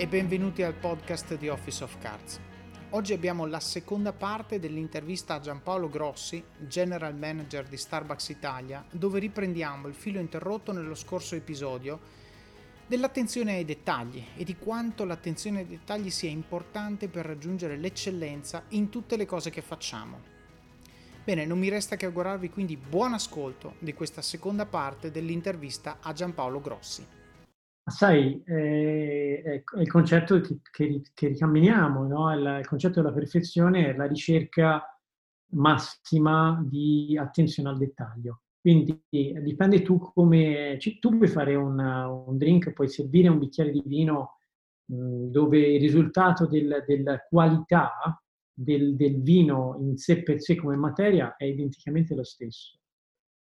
e benvenuti al podcast di Office of Cards. Oggi abbiamo la seconda parte dell'intervista a Giampaolo Grossi, General Manager di Starbucks Italia, dove riprendiamo il filo interrotto nello scorso episodio dell'attenzione ai dettagli e di quanto l'attenzione ai dettagli sia importante per raggiungere l'eccellenza in tutte le cose che facciamo. Bene, non mi resta che augurarvi quindi buon ascolto di questa seconda parte dell'intervista a Giampaolo Grossi. Sai, eh, è il concetto che, che, che ricamminiamo, no? il, il, concetto della perfezione è la ricerca massima di attenzione al dettaglio. Quindi dipende tu come... Tu puoi fare un, un drink, puoi servire un bicchiere di vino mh, dove il risultato del, della qualità del, del vino in sé per sé come materia è identicamente lo stesso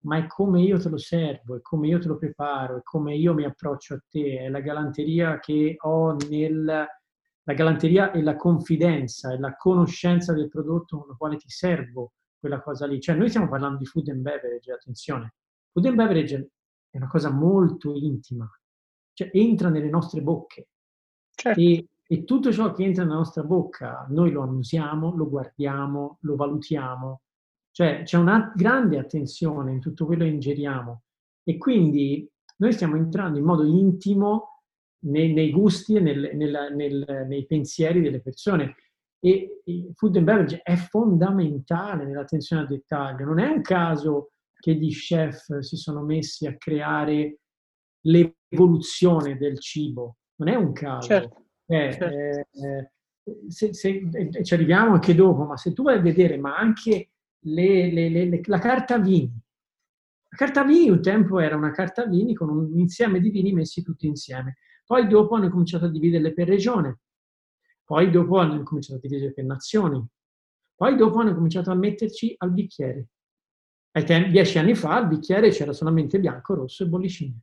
ma è come io te lo servo, è come io te lo preparo, è come io mi approccio a te, è la galanteria che ho nel... la galanteria e la confidenza e la conoscenza del prodotto con il quale ti servo quella cosa lì. Cioè noi stiamo parlando di food and beverage, attenzione. Food and beverage è una cosa molto intima, cioè entra nelle nostre bocche. Certo. E, e tutto ciò che entra nella nostra bocca, noi lo annusiamo, lo guardiamo, lo valutiamo, cioè c'è una grande attenzione in tutto quello che ingeriamo e quindi noi stiamo entrando in modo intimo nei, nei gusti e nel, nel, nel, nei pensieri delle persone. E il food and beverage è fondamentale nell'attenzione al dettaglio. Non è un caso che gli chef si sono messi a creare l'evoluzione del cibo. Non è un caso. Certo, eh, certo. Eh, se, se, ci arriviamo anche dopo, ma se tu vai a vedere, ma anche le, le, le, la carta vini. La carta vini un tempo era una carta vini con un insieme di vini messi tutti insieme. Poi dopo hanno cominciato a dividerle per regione, poi dopo hanno cominciato a dividerle per nazioni, poi dopo hanno cominciato a metterci al bicchiere. Tempi, dieci anni fa al bicchiere c'era solamente bianco, rosso e bollicine.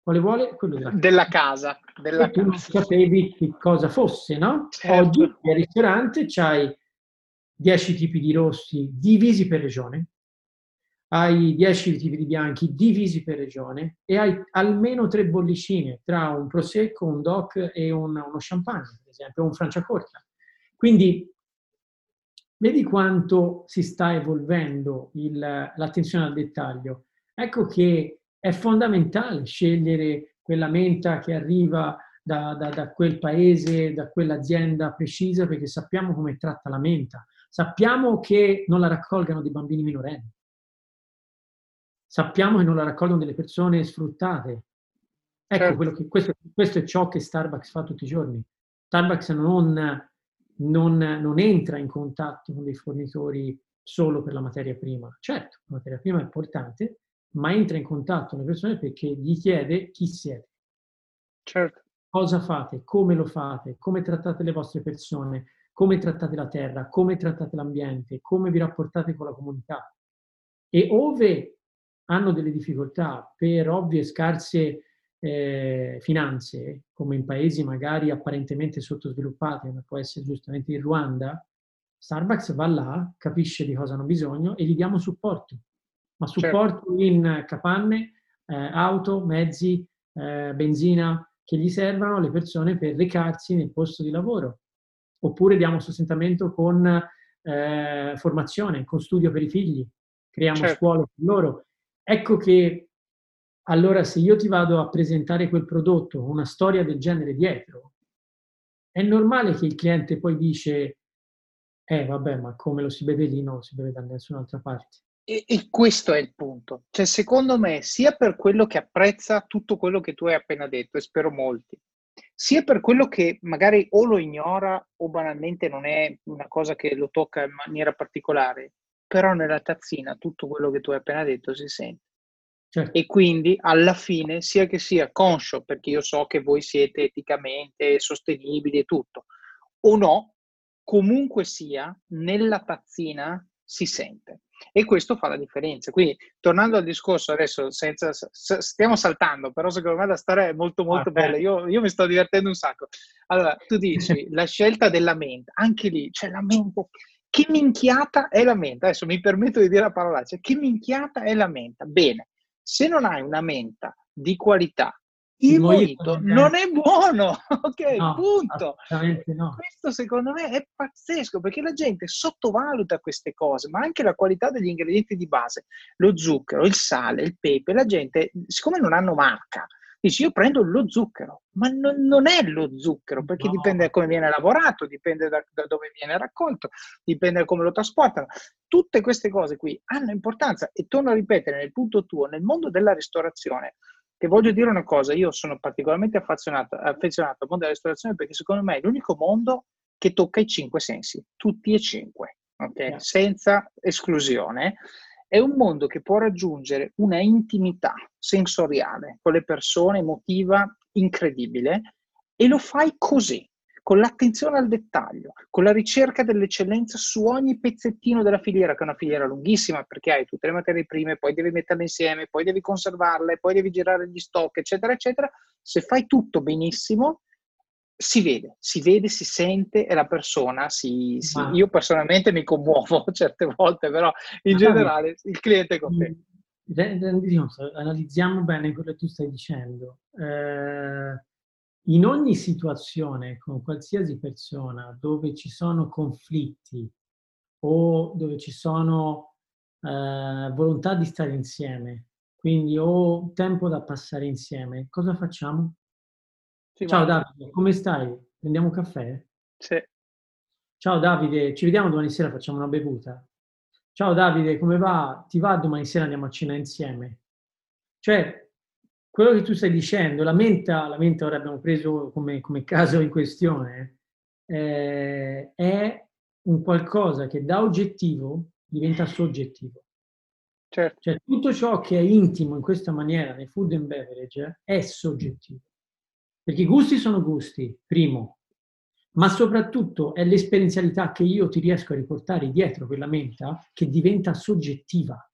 Quale vuole? Quello della, della casa. Della tu non sapevi che cosa fosse, no? Certo. Oggi al ristorante c'hai 10 tipi di rossi divisi per regione, hai 10 tipi di bianchi divisi per regione e hai almeno tre bollicine tra un prosecco, un doc e un, uno champagne, per esempio, o un franciacorta. Quindi vedi quanto si sta evolvendo il, l'attenzione al dettaglio. Ecco che è fondamentale scegliere quella menta che arriva da, da, da quel paese, da quell'azienda precisa, perché sappiamo come tratta la menta, Sappiamo che non la raccolgano dei bambini minorenni. Sappiamo che non la raccolgono delle persone sfruttate. Ecco, certo. che, questo, questo, è ciò che Starbucks fa tutti i giorni. Starbucks non, non, non entra in contatto con dei fornitori solo per la materia prima. Certo, la materia prima è importante, ma entra in contatto con le persone perché gli chiede chi siete. Certo. Cosa fate, come lo fate, come trattate le vostre persone, come trattate la terra, come trattate l'ambiente, come vi rapportate con la comunità. E ove hanno delle difficoltà per ovvie scarse eh, finanze, come in paesi magari apparentemente sottosviluppati, come può essere giustamente il Ruanda, Starbucks va là, capisce di cosa hanno bisogno e gli diamo supporto. Ma certo. supporto certo. in capanne, eh, auto, mezzi, eh, benzina che gli servano alle persone per recarsi nel posto di lavoro oppure diamo sostentamento con eh, formazione, con studio per i figli, creiamo certo. scuole per loro. Ecco che allora se io ti vado a presentare quel prodotto, una storia del genere dietro, è normale che il cliente poi dice, eh vabbè, ma come lo si beve lì non lo si beve da nessun'altra parte. E, e, questo è il punto. Cioè, secondo me, sia per quello che apprezza tutto quello che tu hai appena detto, e spero molti, sia per quello che magari o lo ignora o banalmente non è una cosa che lo tocca in maniera particolare, però nella tazzina tutto quello che tu hai appena detto si sente. Certo. E quindi alla fine, sia che sia conscio, perché io so che voi siete eticamente sostenibili e tutto, o no, comunque sia, nella tazzina si sente. E questo fa la differenza. Quindi, tornando al discorso adesso, senza, stiamo saltando, però secondo me la storia è molto molto ah, bella. Io, io, mi sto divertendo un sacco. Allora, tu dici la scelta della mente, anche lì, cioè la mente, che minchiata è la mente? Adesso mi permetto di dire la parolaccia, che minchiata è la menta? Bene, se non hai una menta di qualità, il mojito non è buono, ok? No, punto. No. Questo secondo me è pazzesco perché la gente sottovaluta queste cose, ma anche la qualità degli ingredienti di base, lo zucchero, il sale, il pepe. La gente, siccome non hanno marca, dice io prendo lo zucchero, ma non, non è lo zucchero perché no. dipende da come viene lavorato, dipende da, da dove viene raccolto, dipende da come lo trasportano. Tutte queste cose qui hanno importanza e torno a ripetere nel punto tuo, nel mondo della ristorazione che voglio dire una cosa, io sono particolarmente affezionato, affezionato al mondo della ristorazione perché secondo me è l'unico mondo che tocca i cinque sensi, tutti e cinque, okay? yeah. senza esclusione. È un mondo che può raggiungere una intimità sensoriale con le persone, emotiva, incredibile, e lo fai così con l'attenzione al dettaglio, con la ricerca dell'eccellenza su ogni pezzettino della filiera, che è una filiera lunghissima perché hai tutte le materie prime, poi devi metterle insieme, poi devi conservarle, poi devi girare gli stock, eccetera, eccetera. Se fai tutto benissimo, si vede, si vede, si sente e la persona si, si ah. io personalmente mi commuovo certe volte, però in ah, generale il cliente è contento. Analizziamo bene quello che tu stai dicendo. Eh, in ogni situazione con qualsiasi persona dove ci sono conflitti o dove ci sono eh, volontà di stare insieme, quindi ho tempo da passare insieme, cosa facciamo? Sì, Ciao Davide, come stai? Prendiamo un caffè? Sì. Ciao Davide, ci vediamo domani sera, facciamo una bevuta. Ciao Davide, come va? Ti va domani sera andiamo a cena insieme? Cioè, quello che tu stai dicendo, la menta, la menta ora abbiamo preso come, come caso in questione, eh, è un qualcosa che da oggettivo diventa soggettivo. Certo. Cioè tutto ciò che è intimo in questa maniera nei food and beverage è soggettivo. Perché i gusti sono gusti, primo, ma soprattutto è l'esperienzialità che io ti riesco a riportare dietro quella menta che diventa soggettiva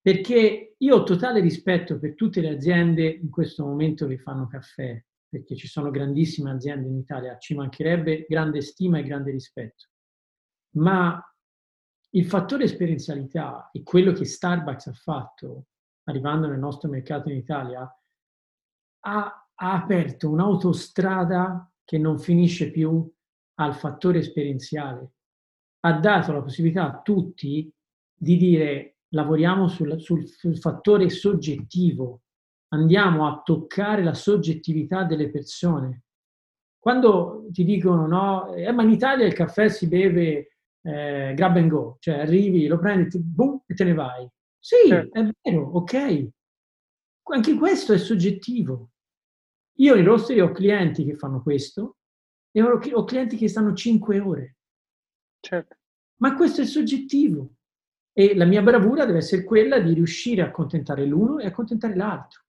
perché io ho totale rispetto per tutte le aziende in questo momento che fanno caffè, perché ci sono grandissime aziende in Italia, ci mancherebbe grande stima e grande rispetto. Ma il fattore esperienzialità e quello che Starbucks ha fatto, arrivando nel nostro mercato in Italia, ha, ha aperto un'autostrada che non finisce più al fattore esperienziale. Ha dato la possibilità a tutti di dire lavoriamo sul, sul, sul fattore soggettivo, andiamo a toccare la soggettività delle persone. Quando ti dicono no, eh, ma in Italia il caffè si beve eh, grab and go, cioè arrivi, lo prendi, ti, boom, e te ne vai. Sì, certo. è vero, ok. Anche questo è soggettivo. Io in Rosteri ho clienti che fanno questo e ho, ho clienti che stanno 5 ore. Certo. Ma questo è soggettivo. E la mia bravura deve essere quella di riuscire a accontentare l'uno e accontentare l'altro.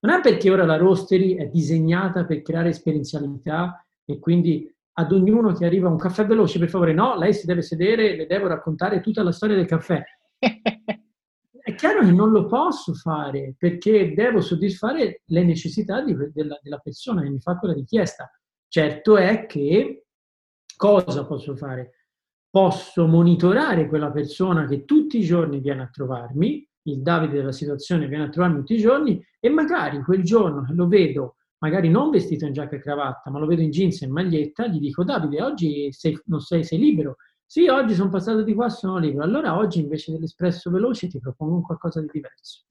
Non è perché ora la roastery è disegnata per creare esperienzialità e quindi ad ognuno che arriva un caffè veloce, per favore, no, lei si deve sedere, le devo raccontare tutta la storia del caffè. è chiaro che non lo posso fare perché devo soddisfare le necessità di, della, della persona che mi fa quella richiesta. Certo è che cosa posso fare? Posso monitorare quella persona che tutti i giorni viene a trovarmi, il Davide della situazione viene a trovarmi tutti i giorni e magari quel giorno lo vedo, magari non vestito in giacca e cravatta, ma lo vedo in jeans e in maglietta, gli dico Davide, oggi sei, non sei, sei libero? Sì, oggi sono passato di qua, sono libero. Allora oggi invece dell'espresso veloce ti propongo qualcosa di diverso.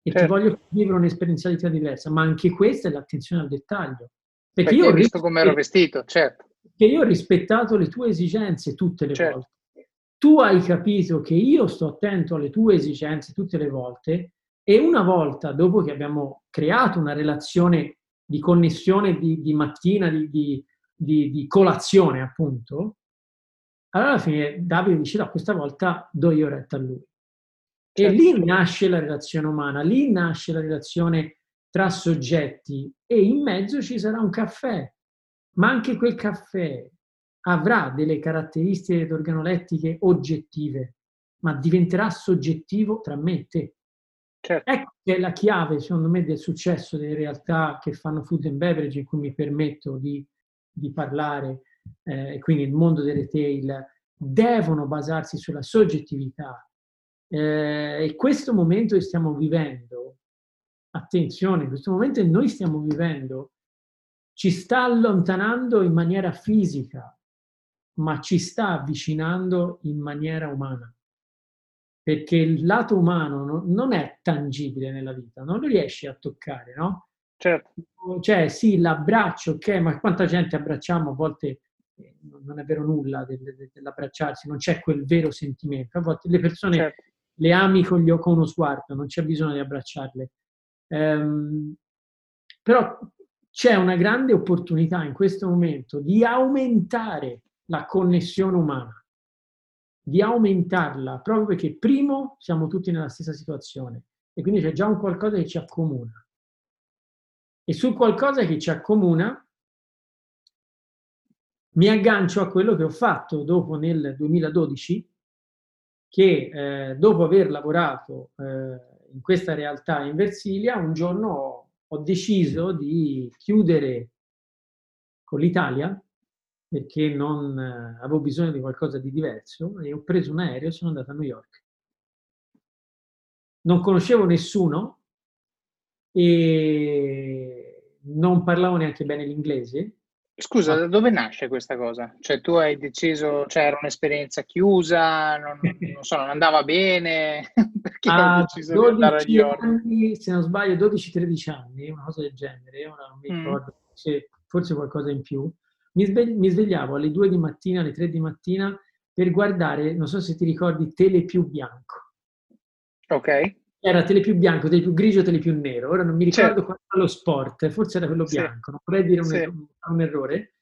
E certo. ti voglio vivere un'esperienzialità diversa, ma anche questa è l'attenzione al dettaglio. Perché, Perché io ho visto come ero vestito, certo che io ho rispettato le tue esigenze tutte le certo. volte. Tu hai capito che io sto attento alle tue esigenze tutte le volte e una volta, dopo che abbiamo creato una relazione di connessione di, di mattina, di, di, di, colazione appunto, allora alla fine Davide dice no, questa volta do io retta a lui. Certo. E lì nasce la relazione umana, lì nasce la relazione tra soggetti e in mezzo ci sarà un caffè ma anche quel caffè avrà delle caratteristiche organolettiche oggettive, ma diventerà soggettivo tra me e te. Certo. Ecco che è la chiave, secondo me, del successo delle realtà che fanno food and beverage, in cui mi permetto di, di parlare, eh, quindi il mondo del retail, devono basarsi sulla soggettività. Eh, e questo momento che stiamo vivendo attenzione, in questo momento noi stiamo vivendo, ci sta allontanando in maniera fisica, ma ci sta avvicinando in maniera umana. Perché il lato umano non è tangibile nella vita, non lo riesci a toccare, no? Certo. Cioè, sì, l'abbraccio, ok, ma quanta gente abbracciamo a volte eh, non è vero nulla dell'abbracciarsi, non c'è quel vero sentimento. A volte le persone certo. le ami con, gli, con uno sguardo, non c'è bisogno di abbracciarle. Um, però c'è una grande opportunità in questo momento di aumentare la connessione umana, di aumentarla, proprio perché primo siamo tutti nella stessa situazione e quindi c'è già un qualcosa che ci accomuna. E su qualcosa che ci accomuna mi aggancio a quello che ho fatto dopo nel 2012, che eh, dopo aver lavorato eh, in questa realtà in Versilia, un giorno ho, ho deciso di chiudere con l'Italia perché non eh, avevo bisogno di qualcosa di diverso e ho preso un aereo e sono andato a New York. Non conoscevo nessuno e non parlavo neanche bene l'inglese. Scusa, da dove nasce questa cosa? Cioè tu hai deciso, cioè era un'esperienza chiusa, non, non so, non andava bene, perché hai deciso di andare a York? Anni, se non sbaglio 12-13 anni, una cosa del genere, ora non mi mm. ricordo, mm. forse qualcosa in più mi, svegli, mi svegliavo alle 2 di mattina, alle 3 di mattina per guardare, non so se ti ricordi, Tele più bianco. Ok. Era Tele più bianco, Tele più grigio, Tele più nero. Ora non mi ricordo certo. qual era lo sport, forse era quello bianco, sì. non vorrei dire un, sì. er- un, errore.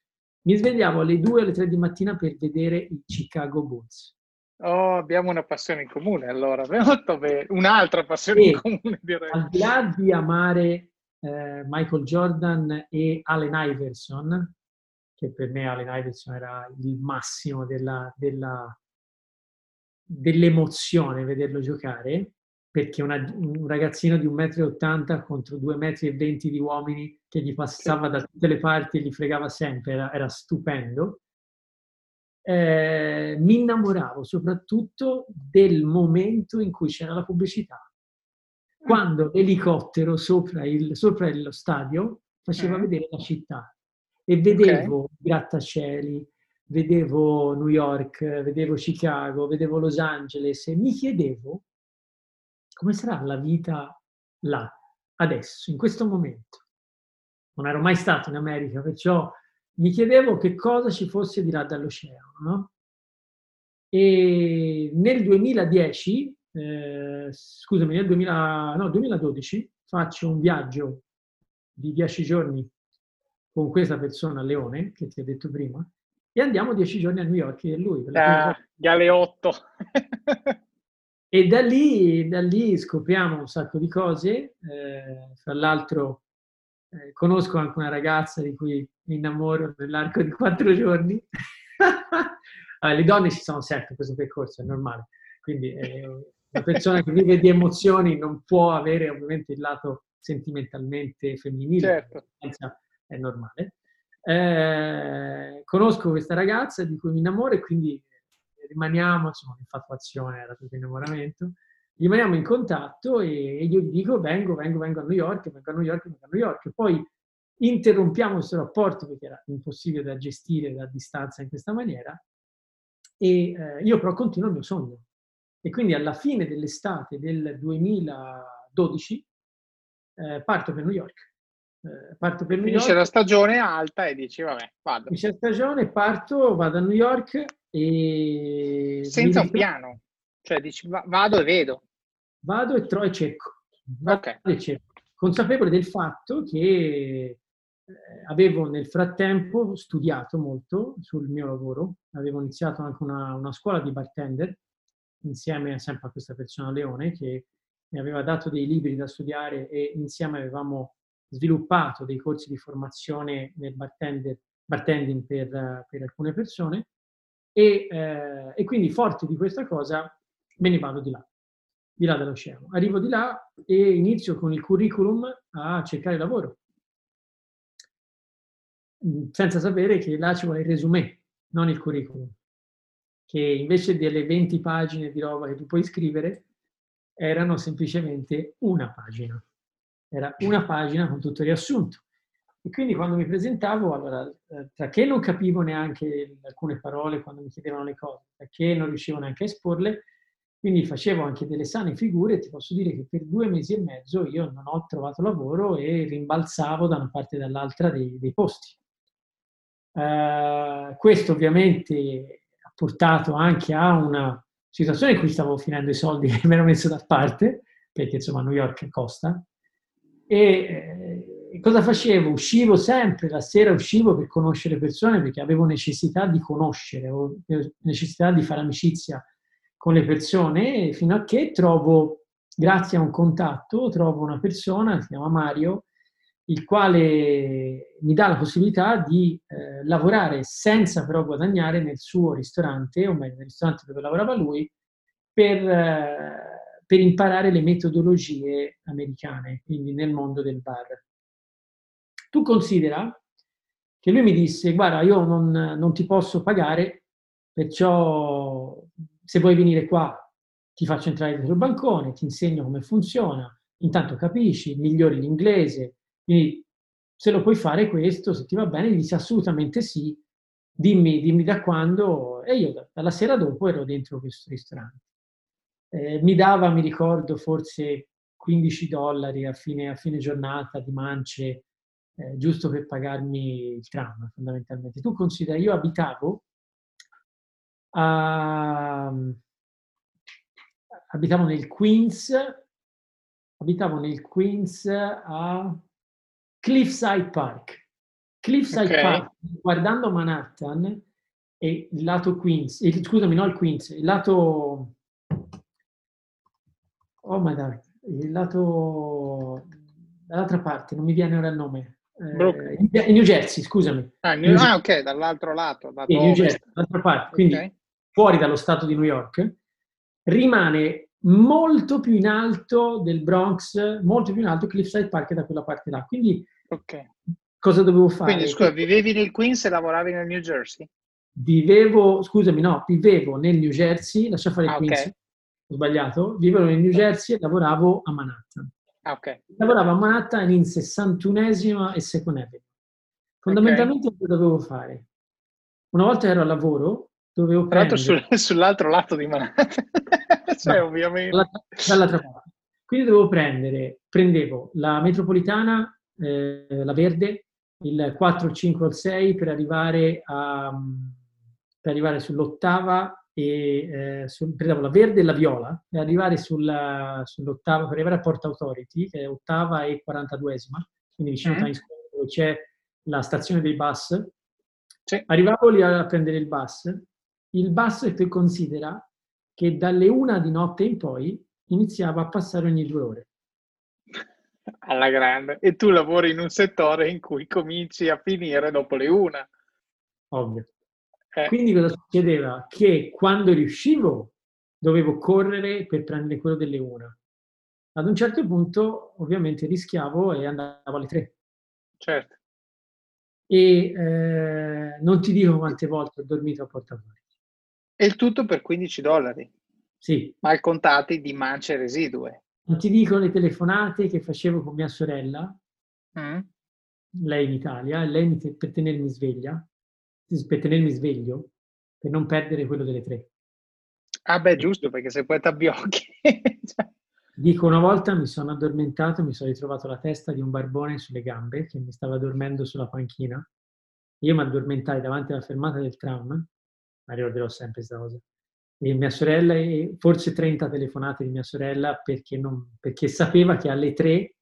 Mi svegliavo alle 2 alle 3 di mattina per vedere i Chicago Bulls. Oh, abbiamo una passione in comune allora, un'altra passione e, in comune direi. Al di là di amare eh, Michael Jordan e Allen Iverson, che per me Allen Iverson era il massimo della, della, dell'emozione vederlo giocare, perché una, un ragazzino di 1,80 m contro 2,20 m di uomini che gli passava da tutte le parti e gli fregava sempre, era, era stupendo. Eh, mi innamoravo soprattutto del momento in cui c'era la pubblicità. Quando l'elicottero sopra, il, sopra lo stadio faceva mm. vedere la città e vedevo okay. grattacieli, vedevo New York, vedevo Chicago, vedevo Los Angeles e mi chiedevo come sarà la vita là, adesso, in questo momento. Non ero mai stato in America, perciò mi chiedevo che cosa ci fosse di là dall'oceano. No? E nel 2010, eh, scusami, nel 2000, no, 2012 faccio un viaggio di dieci giorni con questa persona, Leone, che ti ho detto prima, e andiamo dieci giorni a New York e lui. Da, alle otto. E da lì, da lì, scopriamo un sacco di cose, eh, fra l'altro eh, conosco anche una ragazza di cui mi innamoro nell'arco di quattro giorni. allora, le donne ci sono sempre in questo percorso, è normale. Quindi eh, una persona che vive di emozioni non può avere ovviamente il lato sentimentalmente femminile. Certo è normale. Eh, conosco questa ragazza di cui mi innamoro e quindi rimaniamo, insomma, l'infatuazione era tutto innamoramento, rimaniamo in contatto e, e, io gli dico vengo, vengo, vengo a New York, vengo a New York, vengo a New York. Poi interrompiamo questo rapporto perché era impossibile da gestire da distanza in questa maniera e eh, io però continuo il mio sogno. E quindi alla fine dell'estate del 2012 eh, parto per New York eh, parto per New Finisce York. la stagione alta e dici vabbè, vado. Finisce la stagione, parto, vado a New York e... Senza un piano, cioè dici vado e vedo. Vado e trovo e cerco. Okay. e cerco. Consapevole del fatto che eh, avevo nel frattempo studiato molto sul mio lavoro, avevo iniziato anche una, una scuola di bartender insieme sempre a questa persona Leone che mi aveva dato dei libri da studiare e insieme avevamo sviluppato dei corsi di formazione nel bartending per, per alcune persone e, eh, e, quindi forte di questa cosa me ne vado di là, di là dall'oceano. Arrivo di là e inizio con il curriculum a cercare lavoro, senza sapere che là ci vuole il resumé, non il curriculum, che invece delle 20 pagine di roba che tu puoi scrivere, erano semplicemente una pagina era una pagina con tutto riassunto. E quindi quando mi presentavo, allora, eh, tra che non capivo neanche alcune parole quando mi chiedevano le cose, tra che non riuscivo neanche a esporle, quindi facevo anche delle sane figure ti posso dire che per due mesi e mezzo io non ho trovato lavoro e rimbalzavo da una parte e dall'altra dei, dei posti. Uh, questo ovviamente ha portato anche a una situazione in cui stavo finendo i soldi che mi ero messo da parte, perché insomma New York costa, e eh, cosa facevo? Uscivo sempre, la sera uscivo per conoscere persone perché avevo necessità di conoscere, avevo necessità di fare amicizia con le persone fino a che trovo, grazie a un contatto, trovo una persona, si chiama Mario, il quale mi dà la possibilità di eh, lavorare senza però guadagnare nel suo ristorante, o meglio nel ristorante dove lavorava lui, per... Eh, per imparare le metodologie americane, quindi nel mondo del bar. Tu considera che lui mi disse, guarda, io non, non ti posso pagare, perciò se vuoi venire qua ti faccio entrare dentro il bancone, ti insegno come funziona, intanto capisci, migliori l'inglese, quindi se lo puoi fare questo, se ti va bene, dici assolutamente sì, dimmi, dimmi da quando, e io dalla sera dopo ero dentro questo ristorante eh, mi dava, mi ricordo, forse 15 dollari a fine, a fine giornata di mance, eh, giusto per pagarmi il tram, fondamentalmente. Tu consideri, io abitavo a, abitavo nel Queens, abitavo nel Queens a Cliffside Park. Cliffside okay. Park, guardando Manhattan, e il lato Queens, il, scusami, no il Queens, il lato oh my God, il lato dall'altra parte, non mi viene ora il nome. Eh, New Jersey, scusami. Ah, New, New ah ok, dall'altro lato. Da New Jersey, dall'altra parte, quindi okay. fuori dallo stato di New York, rimane molto più in alto del Bronx, molto più in alto Cliffside Park da quella parte là. Quindi okay. cosa dovevo fare? Quindi scusa, vivevi nel Queens e lavoravi nel New Jersey? Vivevo, scusami, no, vivevo nel New Jersey, lascia fare il ah, Queens. Okay ho sbagliato, vivevo nel New Jersey e lavoravo a Manhattan. Ah, okay. Lavoravo a Manhattan in 61esima e Second Avenue. Fondamentalmente okay. cosa dovevo fare? Una volta ero al lavoro, dovevo Tra l'altro sul, sull'altro lato di Manhattan. cioè, no, ovviamente. Dall'altra, dall'altra parte. Quindi dovevo prendere, prendevo la metropolitana, eh, la verde, il 4, il 5 o il 6 per arrivare, a, per arrivare sull'ottava e eh, sul, prendevo la verde e la viola per arrivare sulla, sull'ottava, per arrivare a Port Authority, che è ottava e 42esima, quindi vicino mm. a Times Square, dove c'è la stazione dei bus. Sì. Arrivavo lì a prendere il bus. Il bus che considera che dalle una di notte in poi iniziava a passare ogni due ore. Alla grande. E tu lavori in un settore in cui cominci a finire dopo le una. Ovvio. Eh. Quindi cosa succedeva? Che quando riuscivo dovevo correre per prendere quello delle una. Ad un certo punto ovviamente rischiavo e andavo alle tre. Certo. E eh, non ti dico quante volte ho dormito a portafoglio. E il tutto per 15 dollari? Sì. Mal contati di mance residue. Non ti dico le telefonate che facevo con mia sorella, mm. lei in Italia, lei per tenermi sveglia, per tenermi sveglio, per non perdere quello delle tre. Ah beh, giusto, perché se poi ti abbiocchi... cioè... Dico, una volta mi sono addormentato, mi sono ritrovato la testa di un barbone sulle gambe che mi stava dormendo sulla panchina. Io mi addormentai davanti alla fermata del tram, ma ricorderò sempre questa cosa. E mia sorella, e forse 30 telefonate di mia sorella perché, non, perché sapeva che alle tre,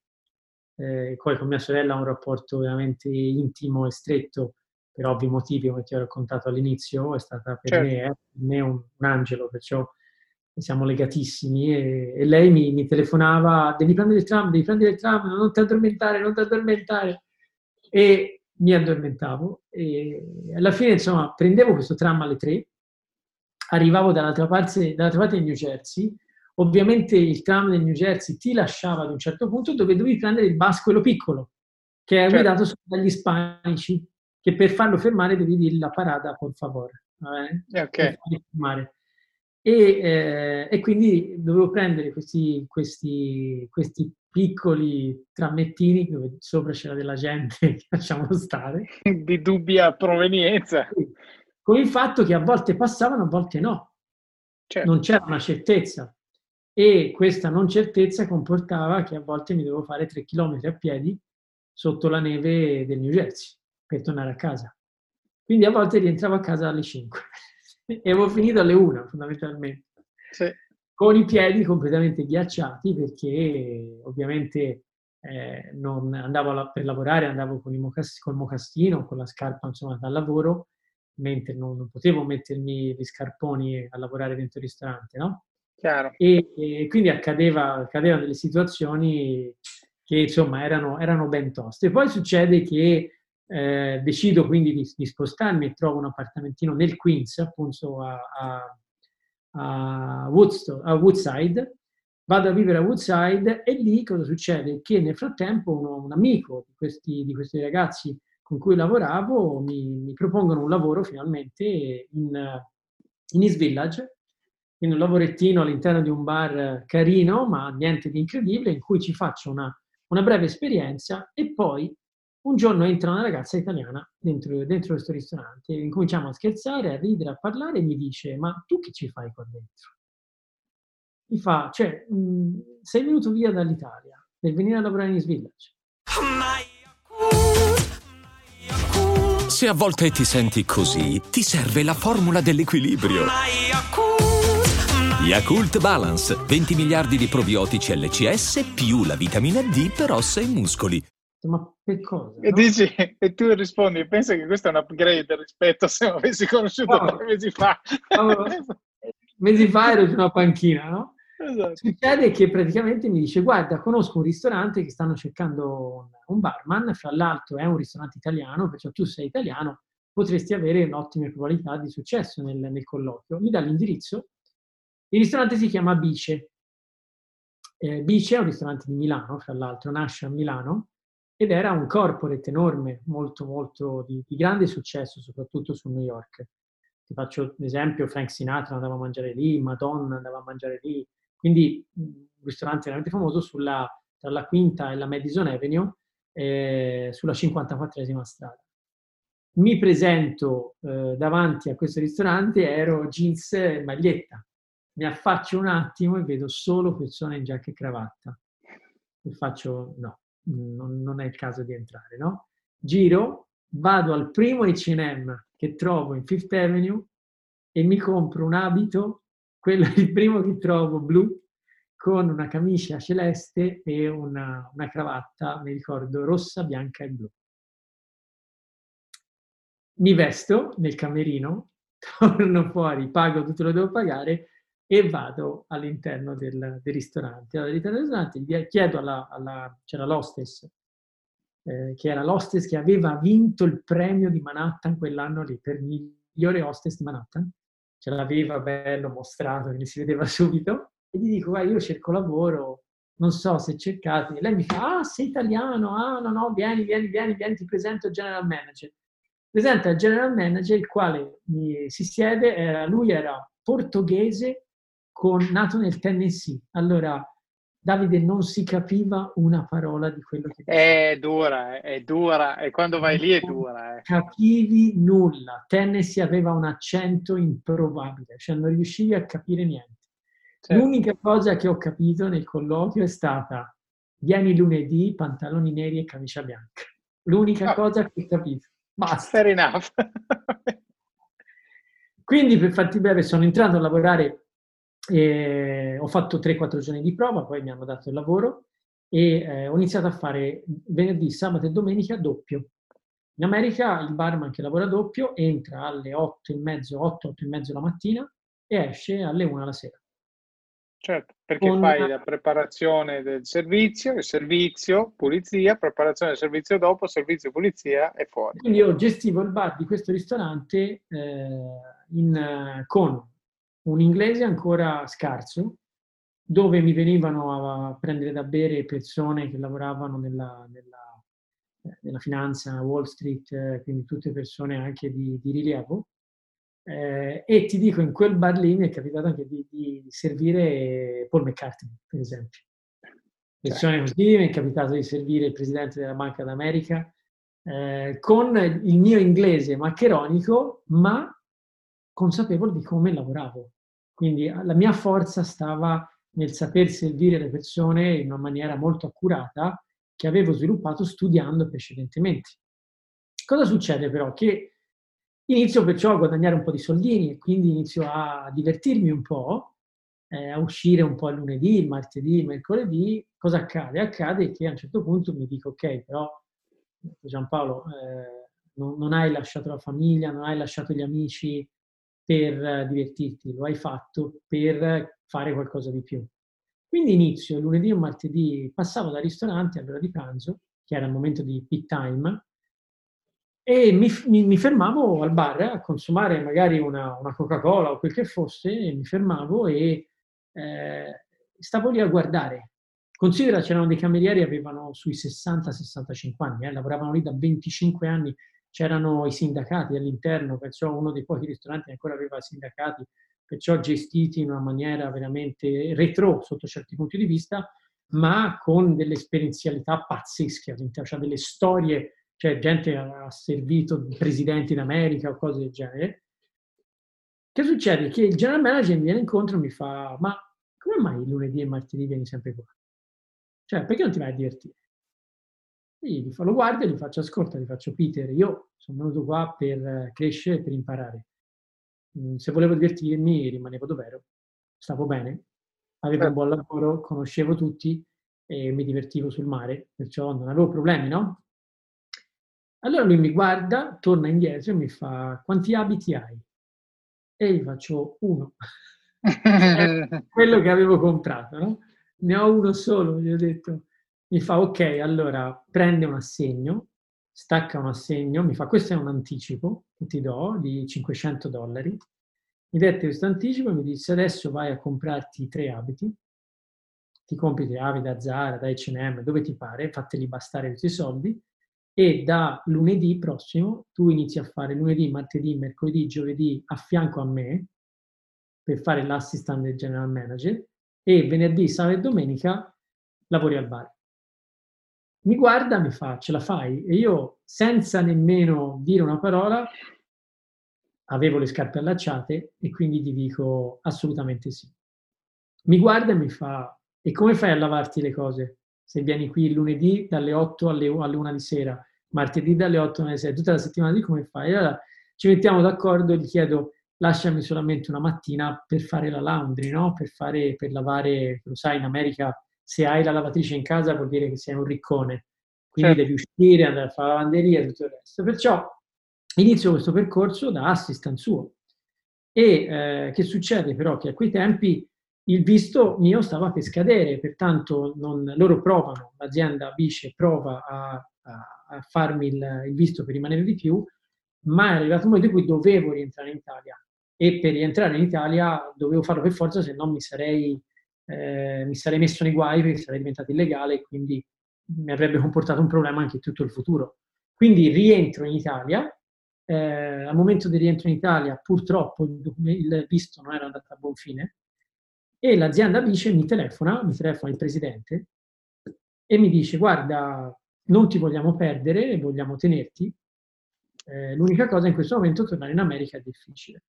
eh, poi con mia sorella ho un rapporto veramente intimo e stretto, per ovvi motivi, come ti ho raccontato all'inizio, è stata per certo. me, eh, per me un, un, angelo, perciò siamo legatissimi e, e lei mi, mi, telefonava, devi prendere il tram, devi prendere il tram, non ti addormentare, non ti addormentare. E mi addormentavo e alla fine, insomma, prendevo questo tram alle tre, arrivavo dall'altra parte, dall'altra parte del New Jersey, ovviamente il tram del New Jersey ti lasciava ad un certo punto dove dovevi prendere il bus, quello piccolo, che è certo. guidato dagli ispanici che per farlo fermare devi dire la parata, per favore. Okay. E, eh, e, quindi dovevo prendere questi, questi, questi, piccoli trammettini dove sopra c'era della gente che lasciamo stare. Di dubbia provenienza. Con il fatto che a volte passavano, a volte no. Certo. Non c'era una certezza. E questa non certezza comportava che a volte mi dovevo fare tre chilometri a piedi sotto la neve del New Jersey per tornare a casa. Quindi a volte rientravo a casa alle 5 e avevo finito alle 1 fondamentalmente. Sì. Con i piedi completamente ghiacciati perché ovviamente eh, non andavo la, per lavorare, andavo con il mocass- col mocassino, con la scarpa insomma dal lavoro, mentre non, non, potevo mettermi gli scarponi a lavorare dentro il ristorante, no? E, e, quindi accadeva, accadevano delle situazioni che insomma erano, erano ben toste. Poi succede che eh, decido quindi di, di, spostarmi e trovo un appartamentino nel Queens, appunto a, a, a, Woodstock, a Woodside, vado a vivere a Woodside e lì cosa succede? Che nel frattempo uno, un amico di questi, di questi, ragazzi con cui lavoravo mi, mi propongono un lavoro finalmente in, in East Village, quindi un lavorettino all'interno di un bar carino, ma niente di incredibile, in cui ci faccio una, una breve esperienza e poi un giorno entra una ragazza italiana dentro, dentro questo ristorante, incominciamo a scherzare, a ridere, a parlare e mi dice, ma tu che ci fai qua dentro? Mi fa, cioè, mh, sei venuto via dall'Italia per venire a lavorare in Village. Se a volte ti senti così, ti serve la formula dell'equilibrio. Yakult Balance, 20 miliardi di probiotici LCS più la vitamina D per ossa e muscoli ma per cosa? E, no? dici, e tu rispondi, pensa che questo è un upgrade rispetto a se mi avessi conosciuto no. tre mesi fa. No, mesi fa ero su una panchina, no? Esatto. Succede che praticamente mi dice, guarda, conosco un ristorante che stanno cercando un barman, fra l'altro è un ristorante italiano, perciò tu sei italiano, potresti avere un'ottima probabilità di successo nel, nel colloquio. Mi dà l'indirizzo. Il ristorante si chiama Bice. Eh, Bice è un ristorante di Milano, fra l'altro, nasce a Milano, ed era un corporate enorme, molto, molto di, di grande successo, soprattutto su New York. Ti faccio l'esempio, Frank Sinatra andava a mangiare lì, Madonna andava a mangiare lì, quindi un ristorante veramente famoso sulla, tra la Quinta e la Madison Avenue, eh, sulla 54esima strada. Mi presento eh, davanti a questo ristorante, ero jeans e maglietta. Mi affaccio un attimo e vedo solo persone in giacca e cravatta. E faccio no, non, non, è il caso di entrare, no? Giro, vado al primo H&M che trovo in Fifth Avenue e mi compro un abito, quello il primo che trovo blu, con una camicia celeste e una, una cravatta, mi ricordo, rossa, bianca e blu. Mi vesto nel camerino, torno fuori, pago tutto lo devo pagare e vado all'interno del, del ristorante. All'interno del ristorante chiedo alla, alla c'era l'hostess, eh, che era l'hostess che aveva vinto il premio di Manhattan quell'anno lì, per migliore hostess di Manhattan. Ce l'aveva bello mostrato, quindi si vedeva subito. E gli dico, guarda, io cerco lavoro, non so se cercate. E lei mi fa, ah, sei italiano, ah, no, no, vieni, vieni, vieni, vieni, ti presento il general manager. Presenta il general manager, il quale mi, si siede, era, lui era portoghese, con, nato nel Tennessee. Allora, Davide non si capiva una parola di quello che diceva. È dura, è dura, e quando vai lì è dura. Eh. Capivi nulla. Tennessee aveva un accento improbabile, cioè non riuscivi a capire niente. Certo. L'unica cosa che ho capito nel colloquio è stata vieni lunedì, pantaloni neri e camicia bianca. L'unica no. cosa che ho capito. Basta. Fair enough. Quindi, per farti breve, sono entrato a lavorare e ho fatto 3-4 giorni di prova, poi mi hanno dato il lavoro e eh, ho iniziato a fare venerdì, sabato e domenica doppio. In America il barman che lavora doppio entra alle 8 e mezzo, 8, 8 e mezzo la mattina e esce alle 1 la sera. Certo, perché Con... fai la preparazione del servizio, il servizio, pulizia, preparazione del servizio dopo, servizio, pulizia e fuori. Quindi io gestivo il bar di questo ristorante eh, in, con un inglese ancora scarso, dove mi venivano a prendere da bere persone che lavoravano nella, nella, eh, nella finanza, Wall Street, eh, quindi tutte persone anche di, di rilievo. Eh, e ti dico, in quel bar lì mi è capitato anche di, di servire Paul McCartney, per esempio. persone certo. così, mi è capitato di servire il presidente della Banca d'America, eh, con il mio inglese maccheronico, ma consapevole di come lavoravo. Quindi la mia forza stava nel saper servire le persone in una maniera molto accurata che avevo sviluppato studiando precedentemente. Cosa succede però? Che inizio perciò a guadagnare un po' di soldini e quindi inizio a divertirmi un po', eh, a uscire un po' il lunedì, il martedì, il mercoledì. Cosa accade? Accade che a un certo punto mi dico, ok, però Giampaolo, eh, non, non, hai lasciato la famiglia, non hai lasciato gli amici per divertirti, lo hai fatto per fare qualcosa di più. Quindi inizio lunedì o martedì, passavo dal ristorante all'ora di pranzo, che era il momento di peak time, e mi, mi, mi, fermavo al bar a consumare magari una, una, Coca-Cola o quel che fosse, e mi fermavo e eh, stavo lì a guardare. Considera c'erano dei camerieri che avevano sui 60-65 anni, eh, lavoravano lì da 25 anni, c'erano i sindacati all'interno, perciò uno dei pochi ristoranti ancora aveva sindacati, perciò gestiti in una maniera veramente retro sotto certi punti di vista, ma con delle esperienzialità pazzesche all'interno, cioè delle storie cioè gente ha servito presidenti in America o cose del genere. Che succede? Che il general manager mi viene incontro e mi fa, ma come mai lunedì e martedì vieni sempre qua? Cioè, perché non ti vai a divertire? Gli fa, lo guardo e gli faccio, ascolta, gli faccio, Peter, io sono venuto qua per crescere, per imparare. Mm, se volevo divertirmi, rimanevo dove ero. Stavo bene, avevo un buon lavoro, conoscevo tutti e mi divertivo sul mare, perciò non avevo problemi, no? Allora lui mi guarda, torna indietro e mi fa, quanti abiti hai? E gli faccio uno. quello che avevo comprato, no? Ne ho uno solo, gli ho detto. Mi fa, ok, allora prende un assegno, stacca un assegno, mi fa, questo è un anticipo che ti do di 500 dollari. Mi dette questo anticipo e mi disse, adesso vai a comprarti tre abiti, ti compri tre abiti da Zara, da H&M, dove ti pare, fateli bastare questi soldi, e da lunedì prossimo tu inizi a fare lunedì, martedì, mercoledì, giovedì a fianco a me per fare l'assistant del general manager e venerdì, sabato e domenica lavori al bar. Mi guarda, mi fa, ce la fai? E io, senza nemmeno dire una parola, avevo le scarpe allacciate e quindi gli dico assolutamente sì. Mi guarda e mi fa, e come fai a lavarti le cose? se vieni qui lunedì dalle 8 alle, alle 1 di sera, martedì dalle 8 alle 6, tutta la settimana di come fai? Allora ci mettiamo d'accordo e gli chiedo lasciami solamente una mattina per fare la laundry, no? per, fare, per lavare, lo sai in America se hai la lavatrice in casa vuol dire che sei un riccone, quindi certo. devi uscire, andare a fare la lavanderia e tutto il resto. Perciò inizio questo percorso da assistant suo. E eh, che succede però? Che a quei tempi il visto mio stava per scadere, pertanto non, loro provano, l'azienda Bice prova a, a, a farmi il, il, visto per rimanere di più, ma è arrivato un momento in cui dovevo rientrare in Italia e per rientrare in Italia dovevo farlo per forza, se no mi sarei, eh, mi sarei messo nei guai perché sarei diventato illegale e quindi mi avrebbe comportato un problema anche in tutto il futuro. Quindi rientro in Italia, eh, al momento di rientro in Italia purtroppo il, il visto non era andato a buon fine, e l'azienda dice, mi telefona, mi telefona il presidente e mi dice guarda, non ti vogliamo perdere, vogliamo tenerti. Eh, l'unica cosa in questo momento tornare in America è difficile.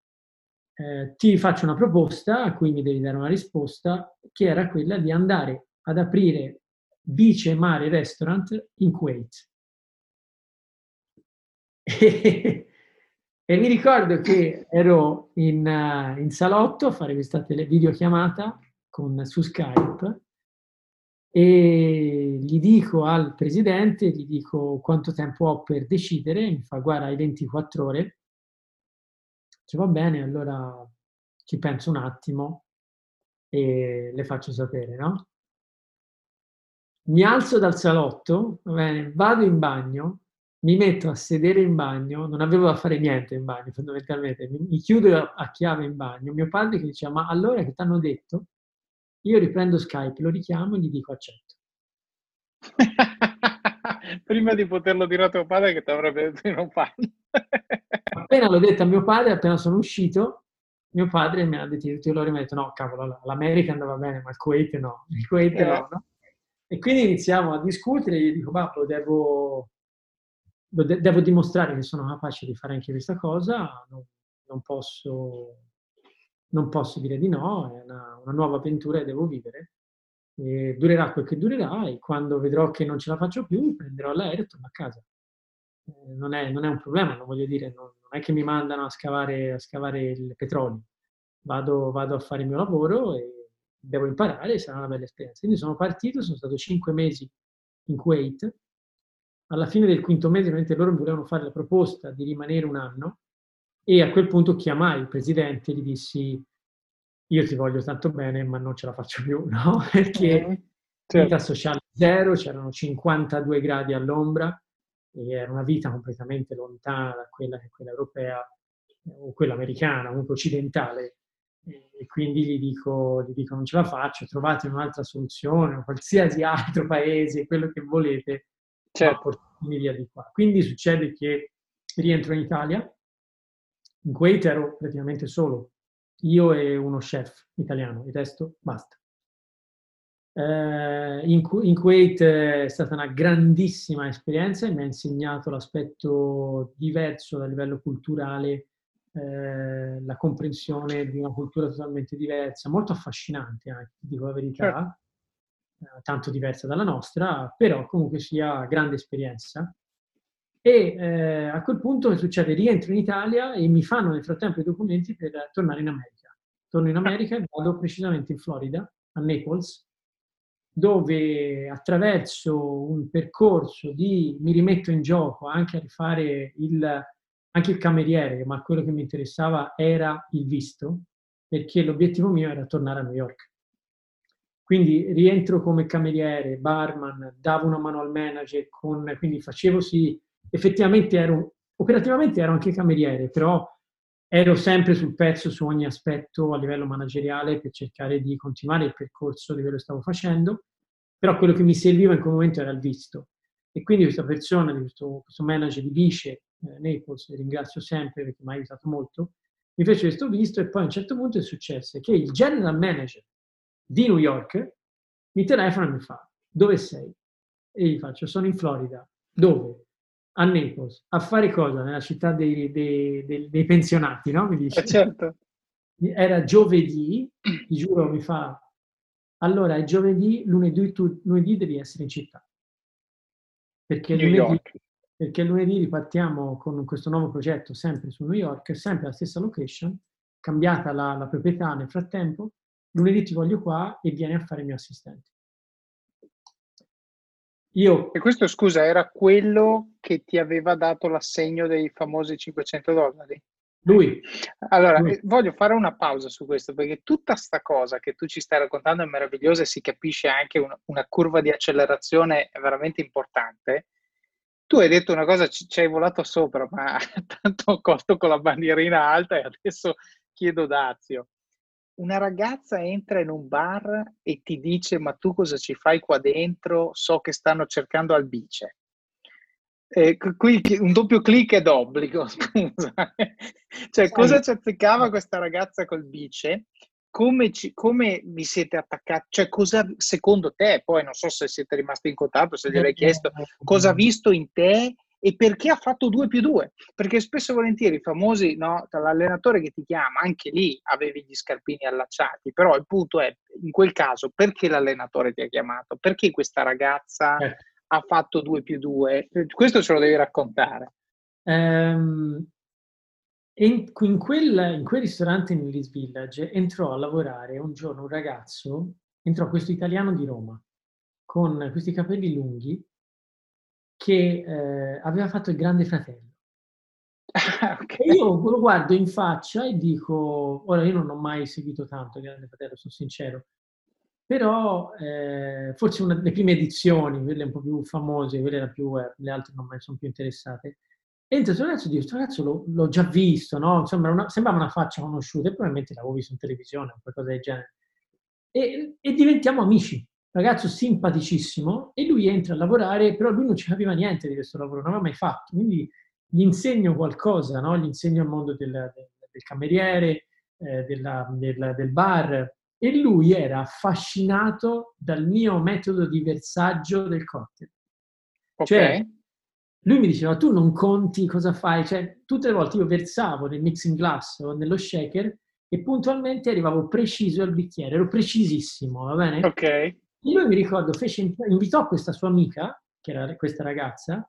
Eh, ti faccio una proposta a cui mi devi dare una risposta, che era quella di andare ad aprire Bice Mare Restaurant in Kuwait. E mi ricordo che ero in, uh, in salotto a fare questa tele- videochiamata con, su Skype e gli dico al presidente, gli dico quanto tempo ho per decidere, mi fa guarda hai 24 ore, dice va bene, allora ci penso un attimo e le faccio sapere, no? Mi alzo dal salotto, bene, vado in bagno, mi metto a sedere in bagno, non avevo da fare niente in bagno fondamentalmente, mi, chiudo a, chiave in bagno, mio padre che diceva ma allora che ti hanno detto? Io riprendo Skype, lo richiamo e gli dico accetto. Prima di poterlo dire a tuo padre che ti avrebbe detto di non farlo. appena l'ho detto a mio padre, appena sono uscito, mio padre mi ha detto tutti loro mi ha detto no, cavolo, l'America andava bene, ma il Kuwait no, il Kuwait eh. no, no? E quindi iniziamo a discutere, io dico, babbo, devo, devo dimostrare che sono capace di fare anche questa cosa, non, non, posso, non posso, dire di no, è una, una nuova avventura che devo vivere. E durerà quel che durerà e quando vedrò che non ce la faccio più prenderò l'aereo e torno a casa. Eh, non, è, non, è, un problema, non voglio dire, non, non è che mi mandano a scavare, a scavare il petrolio. Vado, vado, a fare il mio lavoro e devo imparare e sarà una bella esperienza. Quindi sono partito, sono stato cinque mesi in Kuwait. Alla fine del quinto mese, ovviamente loro mi volevano fare la proposta di rimanere un anno e a quel punto chiamai il presidente e gli dissi io ti voglio tanto bene, ma non ce la faccio più, no? Perché mm, certo. vita sociale zero, c'erano 52 gradi all'ombra e era una vita completamente lontana da quella che quella europea o quella americana, comunque occidentale. E quindi gli dico, gli dico non ce la faccio, trovate un'altra soluzione, qualsiasi altro paese, quello che volete, certo. portatemi via di qua. Quindi succede che rientro in Italia, in Kuwait ero praticamente solo, io e uno chef italiano, il resto basta. Eh, in, in, Kuwait è stata una grandissima esperienza e mi ha insegnato l'aspetto diverso a livello culturale, eh, la comprensione di una cultura totalmente diversa, molto affascinante anche, dico la verità, certo. eh, tanto diversa dalla nostra, però comunque sia grande esperienza. E eh, a quel punto che succede? Rientro in Italia e mi fanno nel frattempo i documenti per tornare in America. Torno in America e vado precisamente in Florida, a Naples, dove attraverso un percorso di mi rimetto in gioco anche a rifare il, anche il cameriere, ma quello che mi interessava era il visto, perché l'obiettivo mio era tornare a New York. Quindi rientro come cameriere, barman, davo una mano al manager, con, quindi facevo sì effettivamente ero, operativamente ero anche cameriere, però ero sempre sul pezzo su ogni aspetto a livello manageriale per cercare di continuare il percorso di quello che stavo facendo, però quello che mi serviva in quel momento era il visto. E quindi questa persona, questo, questo manager di Vice, eh, Naples, ringrazio sempre perché mi ha aiutato molto, mi fece questo visto e poi a un certo punto è successo che il general manager di New York mi telefona e mi fa, dove sei? E gli faccio, sono in Florida. Dove? A Naples a fare cosa? Nella città dei, dei, dei, dei pensionati, no? Mi dice. Eh certo. Era giovedì, ti giuro, mi fa, allora è giovedì, lunedì, tu, lunedì devi essere in città. Perché lunedì, perché lunedì ripartiamo con questo nuovo progetto sempre su New York, sempre la stessa location, cambiata la, la proprietà nel frattempo. Lunedì ti voglio qua e vieni a fare il mio assistente. Io... E questo, scusa, era quello che ti aveva dato l'assegno dei famosi 500 dollari? Lui. Allora, Lui. Eh, voglio fare una pausa su questo, perché tutta sta cosa che tu ci stai raccontando è meravigliosa e si capisce anche una, una curva di accelerazione veramente importante. Tu hai detto una cosa, ci, ci hai volato sopra, ma tanto ho colto con la bandierina alta e adesso chiedo dazio una ragazza entra in un bar e ti dice ma tu cosa ci fai qua dentro? So che stanno cercando Albice. Eh, qui un doppio clic è d'obbligo, scusa. cioè, cosa ci azzeccava questa ragazza col bice? Come, ci, come vi siete attaccati? Cioè, cosa secondo te, poi non so se siete rimasti in contatto, se gliel'hai chiesto, cosa ha visto in te e perché ha fatto 2 più 2? Perché spesso e volentieri i famosi, no, l'allenatore che ti chiama, anche lì avevi gli scarpini allacciati, però il punto è, in quel caso, perché l'allenatore ti ha chiamato? Perché questa ragazza eh. ha fatto 2 più 2? Questo ce lo devi raccontare. Um, in, in, quel, in, quel, ristorante in Willis Village entrò a lavorare un giorno un ragazzo, entrò questo italiano di Roma, con questi capelli lunghi, che eh, aveva fatto il Grande Fratello. okay. io lo guardo in faccia e dico, ora io non ho mai seguito tanto il Grande Fratello, sono sincero, però eh, forse una delle prime edizioni, quelle un po' più famose, quelle erano più, eh, le altre non mi sono più interessate, entra questo ragazzo e dico, questo ragazzo l'ho, l'ho, già visto, no? Insomma, una, sembrava una faccia conosciuta e probabilmente l'avevo visto in televisione o qualcosa del genere. E, e diventiamo amici ragazzo simpaticissimo e lui entra a lavorare, però lui non ci capiva niente di questo lavoro, non l'ha mai fatto, quindi gli insegno qualcosa, no? gli insegno il mondo del, del, del cameriere, eh, della, del, del, bar e lui era affascinato dal mio metodo di versaggio del cocktail. Ok. Cioè, lui mi diceva, tu non conti cosa fai, cioè tutte le volte io versavo nel mixing glass o nello shaker e puntualmente arrivavo preciso al bicchiere, ero precisissimo, va bene? ok. E lui mi ricordo, fece, invitò questa sua amica, che era questa ragazza,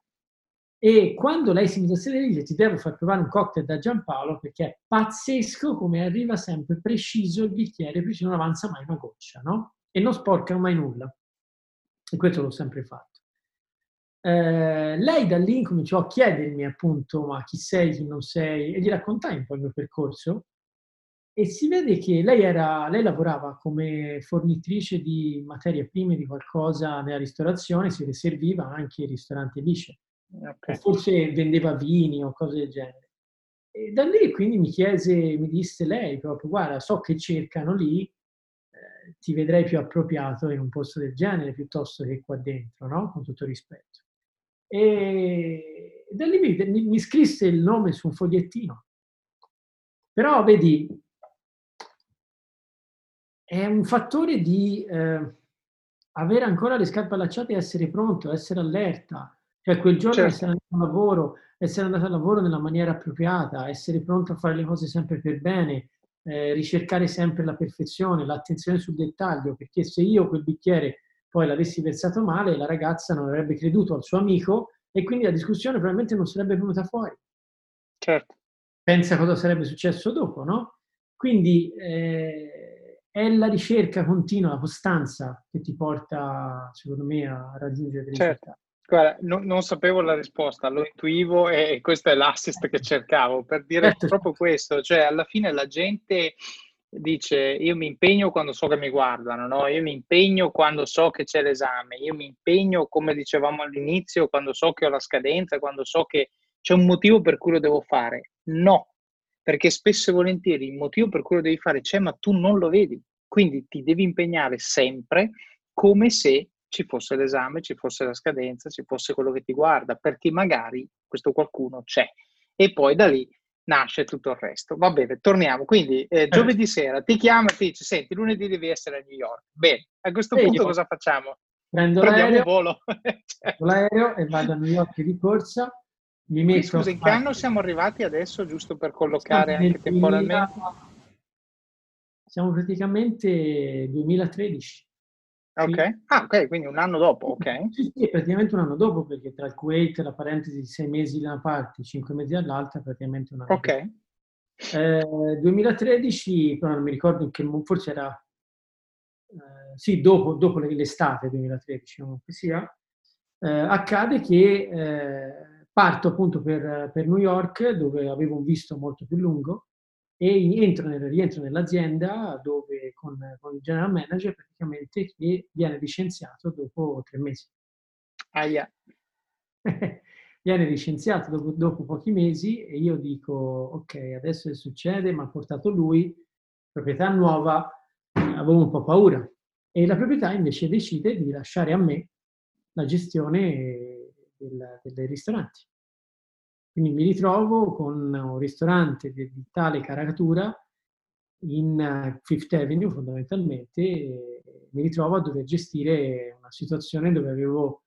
e quando lei si mise a sedere, dice: Ti devo far provare un cocktail da Giampaolo perché è pazzesco come arriva sempre preciso il bicchiere, preciso, non avanza mai una goccia, no? E non sporcano mai nulla. E questo l'ho sempre fatto. Eh, lei da lì cominciò a chiedermi appunto: Ma chi sei, chi non sei? E gli raccontai un po' il mio percorso. E si vede che lei, era, lei lavorava come fornitrice di materie prime di qualcosa nella ristorazione, si serviva anche ai ristoranti Lice okay. forse vendeva vini o cose del genere. E da lì quindi mi chiese, mi disse lei proprio, guarda, so che cercano lì, eh, ti vedrei più appropriato in un posto del genere piuttosto che qua dentro, no? Con tutto rispetto. E da lì mi, mi scrisse il nome su un fogliettino. Però vedi, è un fattore di eh, avere ancora le scarpe allacciate e essere pronto, essere allerta, cioè quel giorno certo. essere andato al lavoro, essere andato al lavoro nella maniera appropriata, essere pronto a fare le cose sempre per bene, eh, ricercare sempre la perfezione, l'attenzione sul dettaglio, perché se io quel bicchiere poi l'avessi versato male, la ragazza non avrebbe creduto al suo amico e quindi la discussione probabilmente non sarebbe venuta fuori. Certo. Pensa cosa sarebbe successo dopo, no? Quindi eh, è la ricerca continua, la costanza che ti porta, secondo me, a raggiungere dei certo. risultati. Guarda, no, non sapevo la risposta, lo intuivo e questo è l'assist che cercavo per dire certo. proprio questo, cioè alla fine la gente dice io mi impegno quando so che mi guardano, no? io mi impegno quando so che c'è l'esame, io mi impegno come dicevamo all'inizio quando so che ho la scadenza, quando so che c'è un motivo per cui lo devo fare. No, perché spesso e volentieri il motivo per cui lo devi fare c'è ma tu non lo vedi, quindi ti devi impegnare sempre come se ci fosse l'esame, ci fosse la scadenza, ci fosse quello che ti guarda, perché magari questo qualcuno c'è. E poi da lì nasce tutto il resto. Va bene, torniamo. Quindi eh, eh. giovedì sera ti chiama e ti dice, senti, lunedì devi essere a New York. Bene, a questo e punto cosa facciamo? Prendo Prendiamo l'aereo, volo. certo. l'aereo e vado a New York di corsa. Mi metto Scusa, in che anno siamo arrivati adesso, giusto per collocare anche temporalmente? Siamo praticamente 2013. Ok, ah, ok, quindi un anno dopo, ok. Sì, sì, praticamente un anno dopo, perché tra il Kuwait e la parentesi di sei mesi da una parte, cinque mesi dall'altra, praticamente un anno Ok. Dopo. Eh, 2013, però non mi ricordo in che forse era, eh, sì, dopo, dopo, l'estate 2013, comunque sia, eh, accade che eh, parto appunto per, per New York, dove avevo un visto molto più lungo, e entro nel, rientro nell'azienda dove con, con, il general manager praticamente che viene licenziato dopo tre mesi. Yeah. viene licenziato dopo, dopo, pochi mesi e io dico ok adesso che succede mi ha portato lui proprietà nuova avevo un po' paura e la proprietà invece decide di lasciare a me la gestione del, del ristorante. Quindi mi ritrovo con un ristorante di, di tale caratura in eh, Fifth Avenue fondamentalmente, mi ritrovo a dover gestire una situazione dove avevo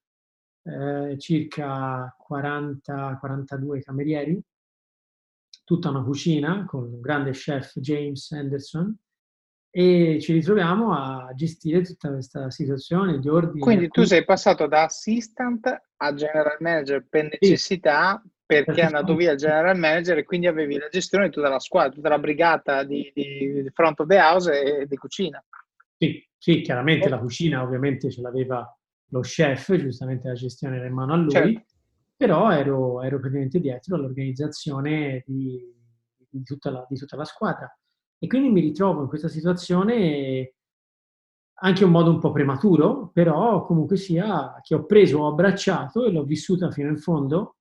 eh, circa 40-42 camerieri, tutta una cucina con un grande chef James Anderson e ci ritroviamo a gestire tutta questa situazione di ordine. Quindi tu sei passato da assistant a general manager per necessità, sì perché è andato via il general manager e quindi avevi la gestione di tutta la squadra, tutta la brigata di, di, di front of the house e di cucina. Sì, sì, chiaramente la cucina ovviamente ce l'aveva lo chef, giustamente la gestione era in mano a lui, certo. però ero, ero praticamente dietro all'organizzazione di, di, tutta la, di tutta la squadra. E quindi mi ritrovo in questa situazione anche in modo un po' prematuro, però comunque sia che ho preso, ho abbracciato e l'ho vissuta fino in fondo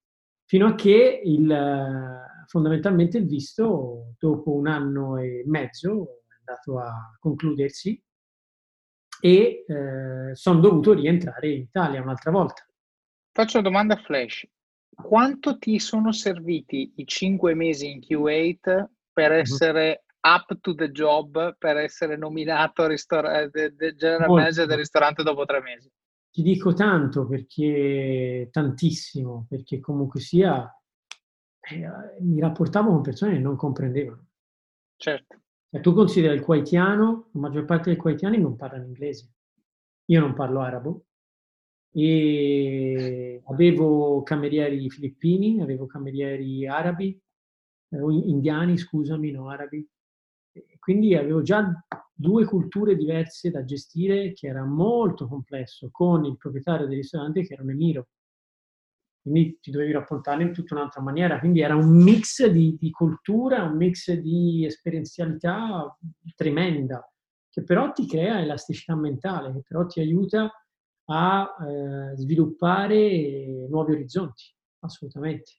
fino a che il, fondamentalmente il visto, dopo un anno e mezzo, è andato a concludersi e eh, sono dovuto rientrare in Italia un'altra volta. Faccio una domanda flash. Quanto ti sono serviti i cinque mesi in Kuwait per mhm. essere up to the job per essere nominato ristora- eh, general Molto. manager del ristorante dopo tre mesi? Ti dico tanto perché tantissimo, perché comunque sia eh, mi rapportavo con persone che non comprendevano. Certo. E tu consideri il kuwaitiano, la maggior parte dei kuwaitiani non parlano inglese. Io non parlo arabo e avevo camerieri filippini, avevo camerieri arabi, eh, indiani, scusami, no arabi. Quindi avevo già due culture diverse da gestire che era molto complesso con il proprietario del ristorante che era un emiro quindi ti dovevi rapportare in tutta un'altra maniera. Quindi era un mix di, di cultura, un mix di esperienzialità tremenda, che però ti crea elasticità mentale, che però ti aiuta a eh, sviluppare nuovi orizzonti, assolutamente.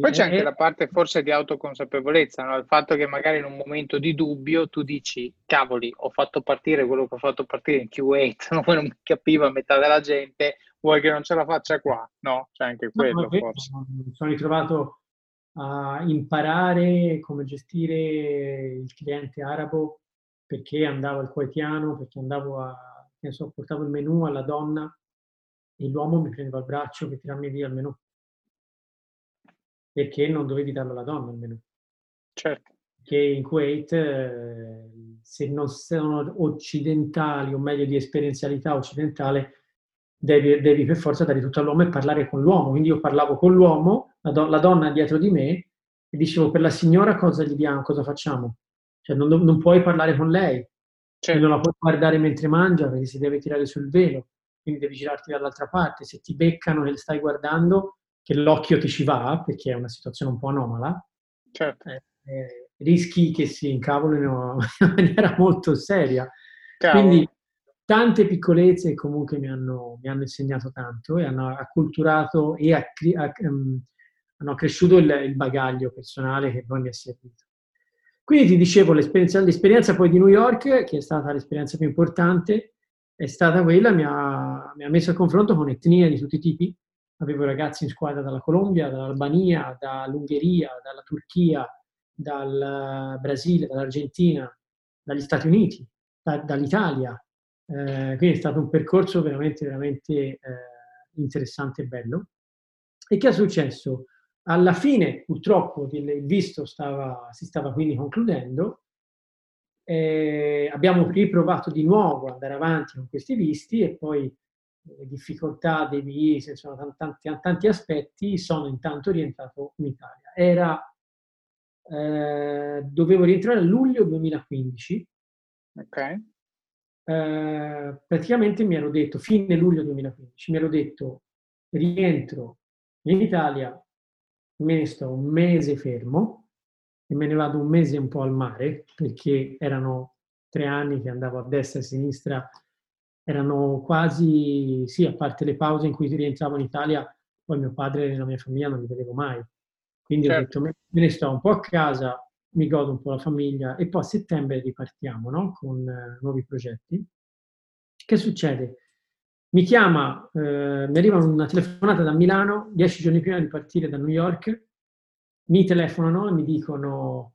Poi c'è anche la parte forse di autoconsapevolezza, no? il fatto che magari in un momento di dubbio tu dici, cavoli, ho fatto partire quello che ho fatto partire in Q8, poi non mi capiva metà della gente, vuoi che non ce la faccia qua? No, c'è anche quello no, forse. Mi sono ritrovato a imparare come gestire il cliente arabo perché andavo al quotidiano, perché andavo a, che so, portavo il menù alla donna e l'uomo mi prendeva il braccio per tirarmi via il menù perché non dovevi darlo alla donna almeno. Certo. Che in Kuwait, eh, se non sono occidentali, o meglio di esperienzialità occidentale, devi, devi, per forza dare tutto all'uomo e parlare con l'uomo. Quindi io parlavo con l'uomo, la, do, la donna dietro di me, e dicevo per la signora cosa gli diamo, cosa facciamo? Cioè non, non puoi parlare con lei, certo. non la puoi guardare mentre mangia perché si deve tirare sul velo, quindi devi girarti dall'altra parte. Se ti beccano e stai guardando, che l'occhio ti ci va, perché è una situazione un po' anomala, certo. eh, eh, rischi che si incavolino in maniera molto seria. Cavolo. Quindi tante piccolezze comunque mi hanno, mi hanno, insegnato tanto e hanno acculturato e accri- acc- um, hanno accresciuto il, il, bagaglio personale che poi mi è servito. Quindi ti dicevo, l'esperienza, l'esperienza poi di New York, che è stata l'esperienza più importante, è stata quella, mi ha, mi ha messo a confronto con etnie di tutti i tipi, avevo ragazzi in squadra dalla Colombia, dall'Albania, dall'Ungheria, dalla Turchia, dal Brasile, dall'Argentina, dagli Stati Uniti, da, dall'Italia. Eh, quindi è stato un percorso veramente, veramente eh, interessante e bello. E che è successo? Alla fine, purtroppo, il visto stava, si stava quindi concludendo. Eh, abbiamo riprovato di nuovo ad andare avanti con questi visti e poi le difficoltà dei VI, sono tanti, tanti aspetti, sono intanto rientrato in Italia. Era, eh, dovevo rientrare a luglio 2015. Ok. Eh, praticamente mi ero detto, fine luglio 2015, mi ero detto, rientro in Italia, me ne sto un mese fermo e me ne vado un mese un po' al mare, perché erano tre anni che andavo a destra e a sinistra erano quasi, sì, a parte le pause in cui rientravo in Italia, poi mio padre e la mia famiglia non li vedevo mai. Quindi certo. ho detto, me, ne sto un po' a casa, mi godo un po' la famiglia e poi a settembre ripartiamo no? con uh, nuovi progetti. Che succede? Mi chiama, eh, mi arriva una telefonata da Milano, dieci giorni prima di partire da New York, mi telefonano e mi dicono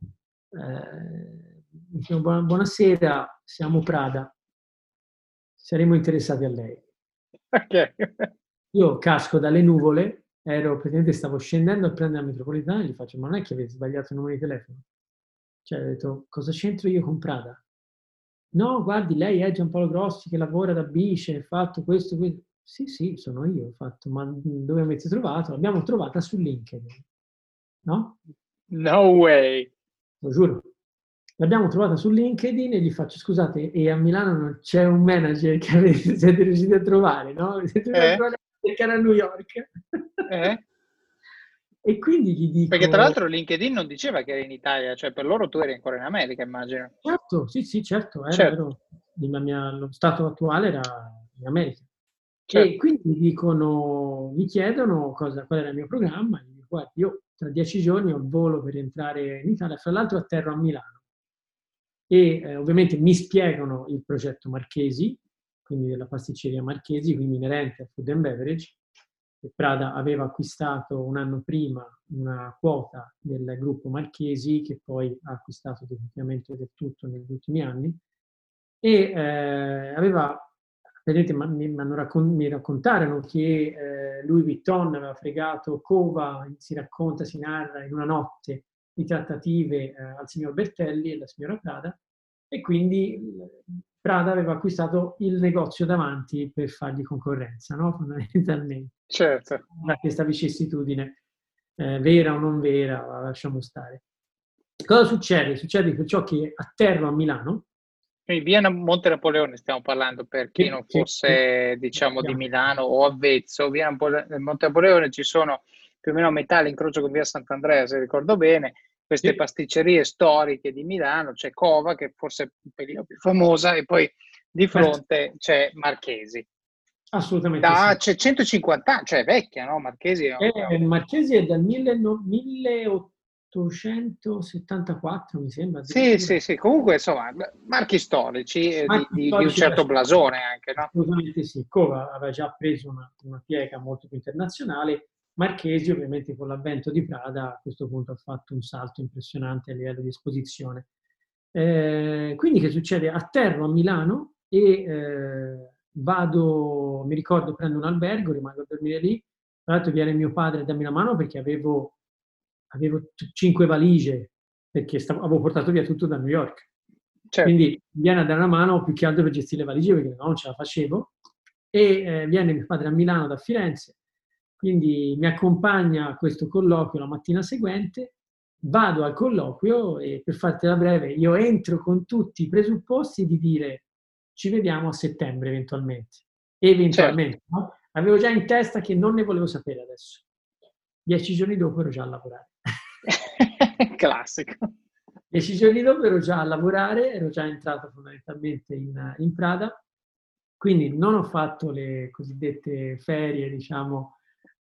eh, dicevo, buonasera, siamo Prada, saremo interessati a lei. Ok. Io casco dalle nuvole, ero praticamente stavo scendendo a prendere la metropolitana e gli faccio, ma non è che avete sbagliato il numero di telefono? Cioè, ho detto, cosa c'entro io con Prada? No, guardi, lei è Giampaolo Grossi che lavora da Bice, ha fatto questo, questo. Sì, sì, sono io, ho fatto, ma dove avete trovato? L'abbiamo trovata su LinkedIn. No? No way! Lo giuro. L'abbiamo trovata su LinkedIn e gli faccio, scusate, e a Milano non c'è un manager che avete, siete riusciti a trovare, no? Siete riusciti eh? a trovare perché era a New York. Eh? e quindi gli dico... Perché tra l'altro LinkedIn non diceva che era in Italia, cioè per loro tu eri ancora in America, immagino. Certo, sì, sì, certo, era, Certo. ero- mia- lo stato attuale era in America. Certo. E quindi mi dicono, mi chiedono cosa, qual era il mio programma, e dico, guarda, io tra dieci giorni ho il volo per entrare in Italia, fra l'altro atterro a Milano. E eh, ovviamente mi spiegano il progetto Marchesi, quindi della pasticceria Marchesi, quindi inerente a Food and Beverage, Prada aveva acquistato un anno prima una quota del gruppo Marchesi, che poi ha acquistato definitivamente del tutto negli ultimi anni, e eh, aveva, vedete, mi, raccon- mi raccontarono che eh, Louis Vuitton aveva fregato Cova, si racconta, si narra in una notte di trattative eh, al signor Bertelli e alla signora Prada, e quindi eh, Prada aveva acquistato il negozio davanti per fargli concorrenza, no? fondamentalmente Certo. da questa vicissitudine, eh, vera o non vera, la lasciamo stare. Cosa succede? Succede perciò che atterro a Milano, Quindi via Monte Napoleone stiamo parlando per chi non sì, fosse, diciamo, di. Milano o avvezzo. Via Monte Napoleone ci sono più o meno a metà l'incrocio con via Sant'Andrea, se ricordo bene, queste pasticcerie storiche di Milano, c'è Cova, che forse è un pelino più famosa, e poi di Certo. fronte c'è Marchesi. assolutamente Da, sì. c'è 150 anni, cioè vecchia, no? Marchesi è Eh, Marchesi è dal 19- 1874, mi sembra. Sì, sì, sì, comunque insomma, marchi storici eh, di, Marchi di- di un certo blasone anche, no? Assolutamente sì. Cova aveva già preso una, una piega molto più internazionale. Marchesi, ovviamente, con l'avvento di Prada, a questo punto ha fatto un salto impressionante a livello di esposizione. Eh, quindi che succede? Atterro a Milano e eh, vado, mi ricordo, prendo un albergo, rimango a dormire lì. Tra l'altro viene mio padre a darmi una mano perché avevo, avevo cinque valigie, perché stavo- avevo portato via tutto da New York. Certo. Quindi viene a dare una mano più che altro per gestire le valigie perché no, non ce la facevo. E eh, viene mio padre a Milano da Firenze, quindi mi accompagna a questo colloquio la mattina seguente. Vado al colloquio e per fartela breve, io entro con tutti i presupposti di dire ci vediamo a settembre eventualmente. Eventualmente, no? Avevo già in testa che non ne volevo sapere adesso. Dieci giorni dopo ero già a lavorare. Classico. Dieci giorni dopo ero già a lavorare, ero già entrato fondamentalmente in, in Prada, quindi non ho fatto le cosiddette ferie, diciamo,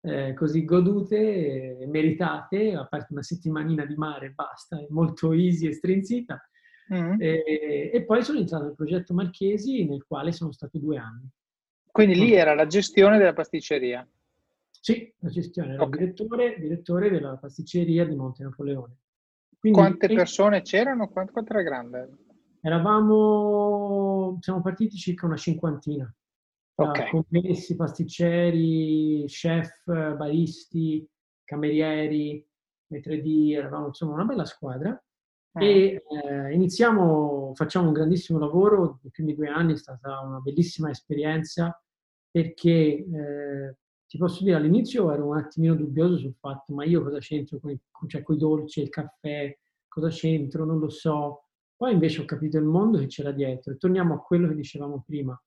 eh, così godute, meritate, a parte una settimanina di mare, basta, è molto easy e strinzita. Mm. E, e poi sono entrato nel progetto Marchesi, nel quale sono stato due anni. Quindi lì era la gestione della pasticceria. Sì, la gestione, ero Ok. direttore, direttore della pasticceria di Monte Napoleone. Quindi, Quante e- persone c'erano? Quanto, quanto era grande? Eravamo, siamo partiti circa una cinquantina, tra Ok. commessi, pasticceri, chef, baristi, camerieri, M3D, eravamo insomma una bella squadra e eh, iniziamo, facciamo un grandissimo lavoro, i primi due anni è stata una bellissima esperienza perché eh, ti posso dire all'inizio ero un attimino dubbioso sul fatto ma io cosa c'entro con i, cioè, coi dolci, il caffè, cosa c'entro, non lo so. Poi invece ho capito il mondo che c'era dietro e torniamo a quello che dicevamo prima.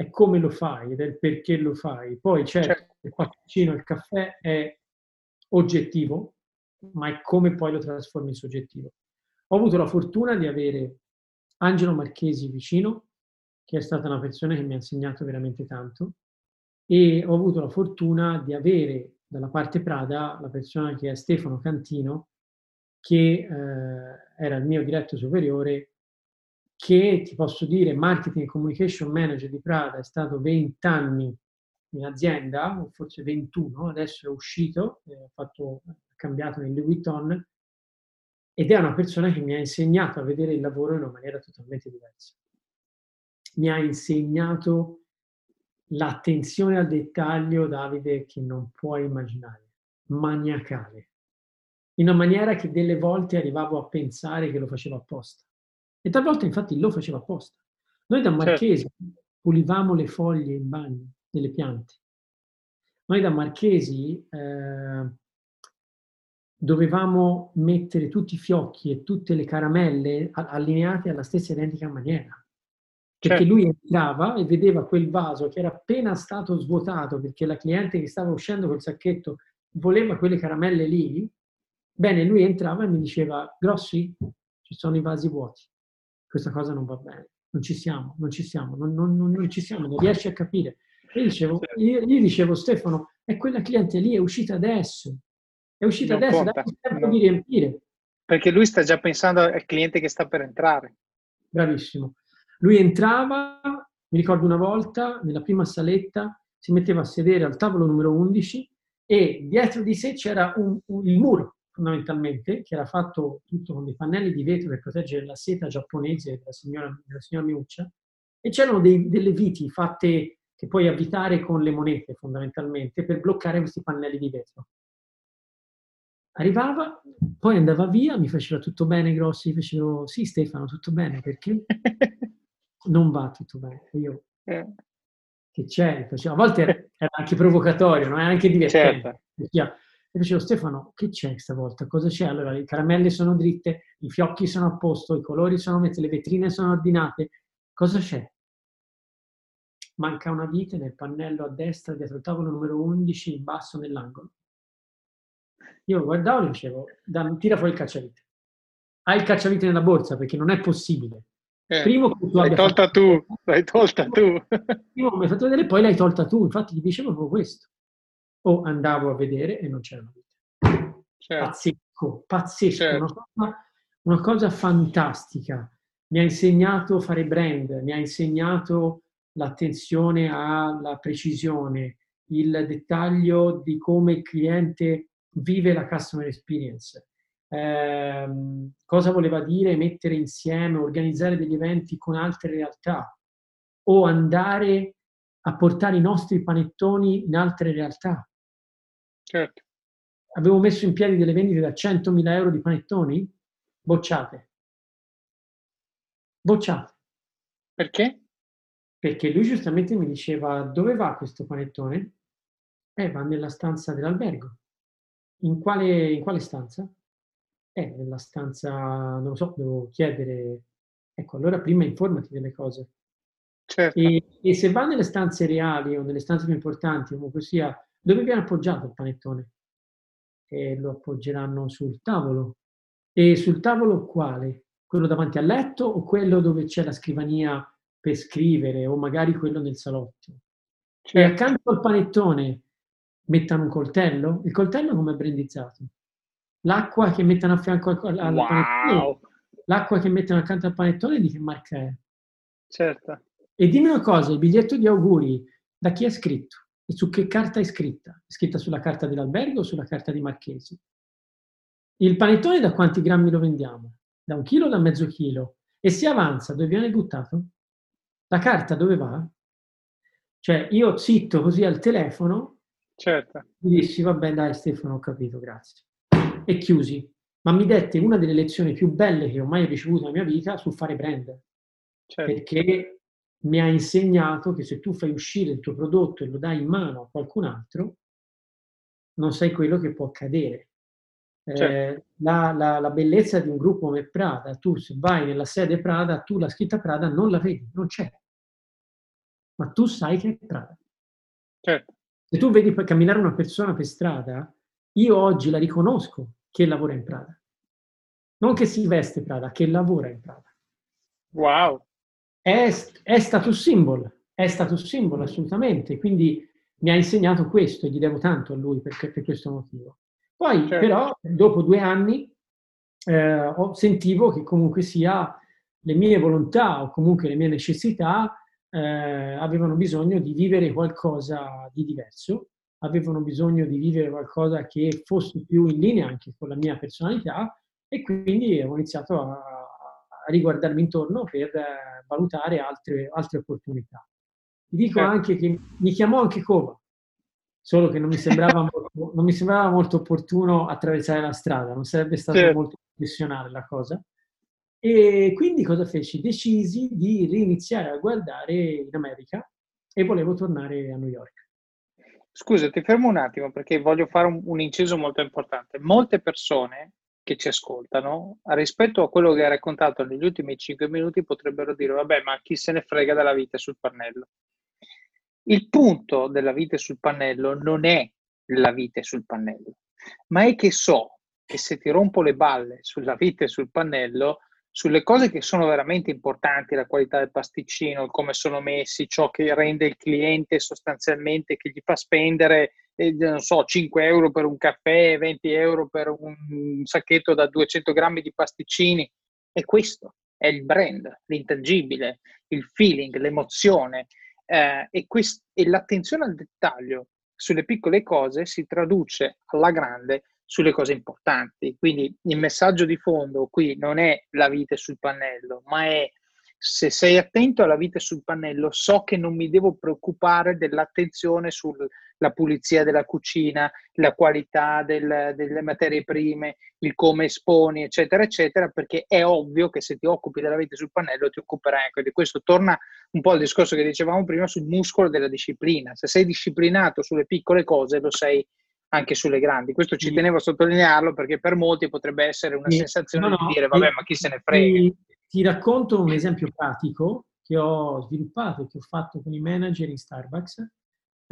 È come lo fai ed è il perché lo fai. Poi certo, Certo. il cappuccino, il caffè è oggettivo, ma è come poi lo trasformi in soggettivo. Ho avuto la fortuna di avere Angelo Marchesi vicino, che è stata una persona che mi ha insegnato veramente tanto, e ho avuto la fortuna di avere dalla parte Prada la persona che è Stefano Cantino, che eh, era il mio diretto superiore, che ti posso dire marketing e communication manager di Prada, è stato 20 anni in azienda, o forse 21, adesso è uscito, eh, ha fatto- cambiato nel Louis Vuitton, ed è una persona che mi ha insegnato a vedere il lavoro in una maniera totalmente diversa. Mi ha insegnato l'attenzione al dettaglio, Davide, che non puoi immaginare, maniacale, in una maniera che delle volte arrivavo a pensare che lo faceva apposta. E talvolta infatti lo faceva apposta. Noi da certo. Marchesi certo. pulivamo le foglie in bagno delle piante. Noi da Marchesi eh, dovevamo mettere tutti i fiocchi e tutte le caramelle allineate alla stessa identica maniera. Perché certo. lui entrava e vedeva quel vaso che era appena stato svuotato perché la cliente che stava uscendo col sacchetto voleva quelle caramelle lì. Bene, lui entrava e mi diceva, Grossi, ci sono i vasi vuoti. Questa cosa non va bene. Non ci siamo, non ci siamo, non, non, non, non ci siamo, non riesci a capire. Io dicevo, io, io dicevo, Stefano, è quella cliente lì, è uscita adesso è uscita non adesso, dai tempo di riempire. Perché lui sta già pensando al cliente che sta per entrare. Bravissimo. Lui entrava, mi ricordo una volta, nella prima saletta, si metteva a sedere al tavolo numero 11 e dietro di sé c'era un, un, il muro, fondamentalmente, che era fatto tutto con dei pannelli di vetro per proteggere la seta giapponese della signora, della signora Miuccia, e c'erano dei, delle viti fatte che puoi avvitare con le monete, fondamentalmente, per bloccare questi pannelli di vetro. Arrivava, poi andava via, mi faceva tutto bene, Grossi, facevo sì Stefano, tutto bene, perché non va tutto bene. Io, eh. che c'è? Facevo, a volte era anche provocatorio, no? è anche divertente. Certo. E facevo Stefano, che c'è stavolta? Cosa c'è? Allora, le caramelle sono dritte, i fiocchi sono a posto, i colori sono messi, le vetrine sono ordinate. Cosa c'è? Manca una vite nel pannello a destra, dietro il tavolo numero 11, in basso nell'angolo. Io guardavo e dicevo, tira fuori il cacciavite. Hai il cacciavite nella borsa perché non è possibile. Eh, Primo tu l'hai tolta fatto... tu, l'hai tolta tu. Primo mi hai fatto vedere, poi l'hai tolta tu. Infatti ti dicevo proprio questo. O andavo a vedere e non c'era vita. Certo. Pazzesco, pazzesco. Certo. Una, cosa, una cosa fantastica. Mi ha insegnato a fare brand, mi ha insegnato l'attenzione alla precisione, il dettaglio di come il cliente vive la customer experience. Eh, cosa voleva dire mettere insieme, organizzare degli eventi con altre realtà o andare a portare i nostri panettoni in altre realtà. Certo. Avevo messo in piedi delle vendite da 100.000 euro di panettoni bocciate. Bocciate. Perché? Perché lui giustamente mi diceva dove va questo panettone? Eh, va nella stanza dell'albergo. In quale, in quale stanza? Eh, nella stanza, non lo so, devo chiedere. Ecco, allora prima informati delle cose. Certo. E, e, se va nelle stanze reali o nelle stanze più importanti, comunque sia, dove viene appoggiato il panettone? E lo appoggeranno sul tavolo. E sul tavolo quale? Quello davanti al letto o quello dove c'è la scrivania per scrivere o magari quello nel salotto? E accanto al panettone mettano un coltello? Il coltello come è brandizzato? L'acqua che mettono a fianco al, al wow. panettone? L'acqua che mettono accanto al panettone di che marca è? Certo. E dimmi una cosa, il biglietto di auguri da chi è scritto? E su che carta è scritta? È scritta sulla carta dell'albergo o sulla carta di Marchesi? Il panettone da quanti grammi lo vendiamo? Da un chilo o da mezzo chilo? E se avanza, dove viene buttato? La carta dove va? Cioè, io zitto così al telefono Certo. Mi dissi, vabbè dai Stefano, ho capito, grazie. E chiusi. Ma mi dette una delle lezioni più belle che ho mai ricevuto nella mia vita sul fare brand. Certo. Perché mi ha insegnato che se tu fai uscire il tuo prodotto e lo dai in mano a qualcun altro, non sai quello che può accadere. Eh, certo. Eh, la, la, la, bellezza di un gruppo come Prada, tu se vai nella sede Prada, tu la scritta Prada non la vedi, non c'è. Ma tu sai che è Prada. Certo. Se tu vedi camminare una persona per strada, io oggi la riconosco che lavora in Prada. Non che si veste Prada, che lavora in Prada. Wow! È, è status symbol, è status symbol assolutamente, quindi mi ha insegnato questo e gli devo tanto a lui perché, per questo motivo. Poi certo. però, dopo due anni, eh, ho, sentivo che comunque sia le mie volontà o comunque le mie necessità eh, avevano bisogno di vivere qualcosa di diverso, avevano bisogno di vivere qualcosa che fosse più in linea anche con la mia personalità E quindi ho iniziato a, a riguardarmi intorno per eh, valutare altre, altre opportunità. Ti dico certo. anche che mi chiamò anche Cova, solo che non mi sembrava molto, non mi sembrava molto opportuno attraversare la strada, non sarebbe stato certo. molto professionale la cosa. E quindi cosa feci? Decisi di riniziare a guardare in America e volevo tornare a New York. Scusa, ti fermo un attimo perché voglio fare un, un inciso molto importante. Molte persone che ci ascoltano, rispetto a quello che hai raccontato negli ultimi 5 minuti, potrebbero dire, vabbè, ma chi se ne frega della vita sul pannello? Il punto della vite sul pannello non è la vite sul pannello, ma è che so che se ti rompo le balle sulla vite sul pannello, sulle cose che sono veramente importanti, la qualità del pasticcino, come sono messi, ciò che rende il cliente sostanzialmente, che gli fa spendere, eh, non so, 5 euro per un caffè, 20 euro per un sacchetto da 200 grammi di pasticcini, è questo, è il brand, l'intangibile, il feeling, l'emozione. Eh, e, quest- e l'attenzione al dettaglio sulle piccole cose si traduce alla grande sulle cose importanti. Quindi il messaggio di fondo qui non è la vite sul pannello, ma è se sei attento alla vite sul pannello, so che non mi devo preoccupare dell'attenzione sulla pulizia della cucina, la qualità del, delle materie prime, il come esponi, eccetera, eccetera, perché è ovvio che se ti occupi della vite sul pannello ti occuperai anche di questo. Torna un po' al discorso che dicevamo prima sul muscolo della disciplina. Se sei disciplinato sulle piccole cose, lo sei anche sulle grandi. Questo ci tenevo a sottolinearlo perché per molti potrebbe essere una sensazione no, no, di dire vabbè, ma chi se ne frega. Ti, ti racconto un esempio pratico che ho sviluppato e che ho fatto con i manager in Starbucks.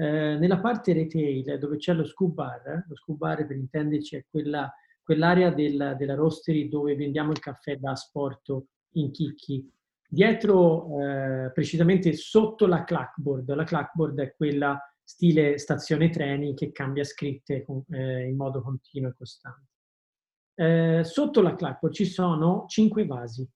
Eh, nella parte retail dove c'è lo scoop bar, lo scoop bar per intenderci è quella, quell'area del, della roastery dove vendiamo il caffè da asporto in chicchi. Dietro, eh, precisamente sotto la clackboard, la clackboard è quella stile stazione treni che cambia scritte eh, in modo continuo e costante. Eh, sotto la clapper ci sono cinque vasi.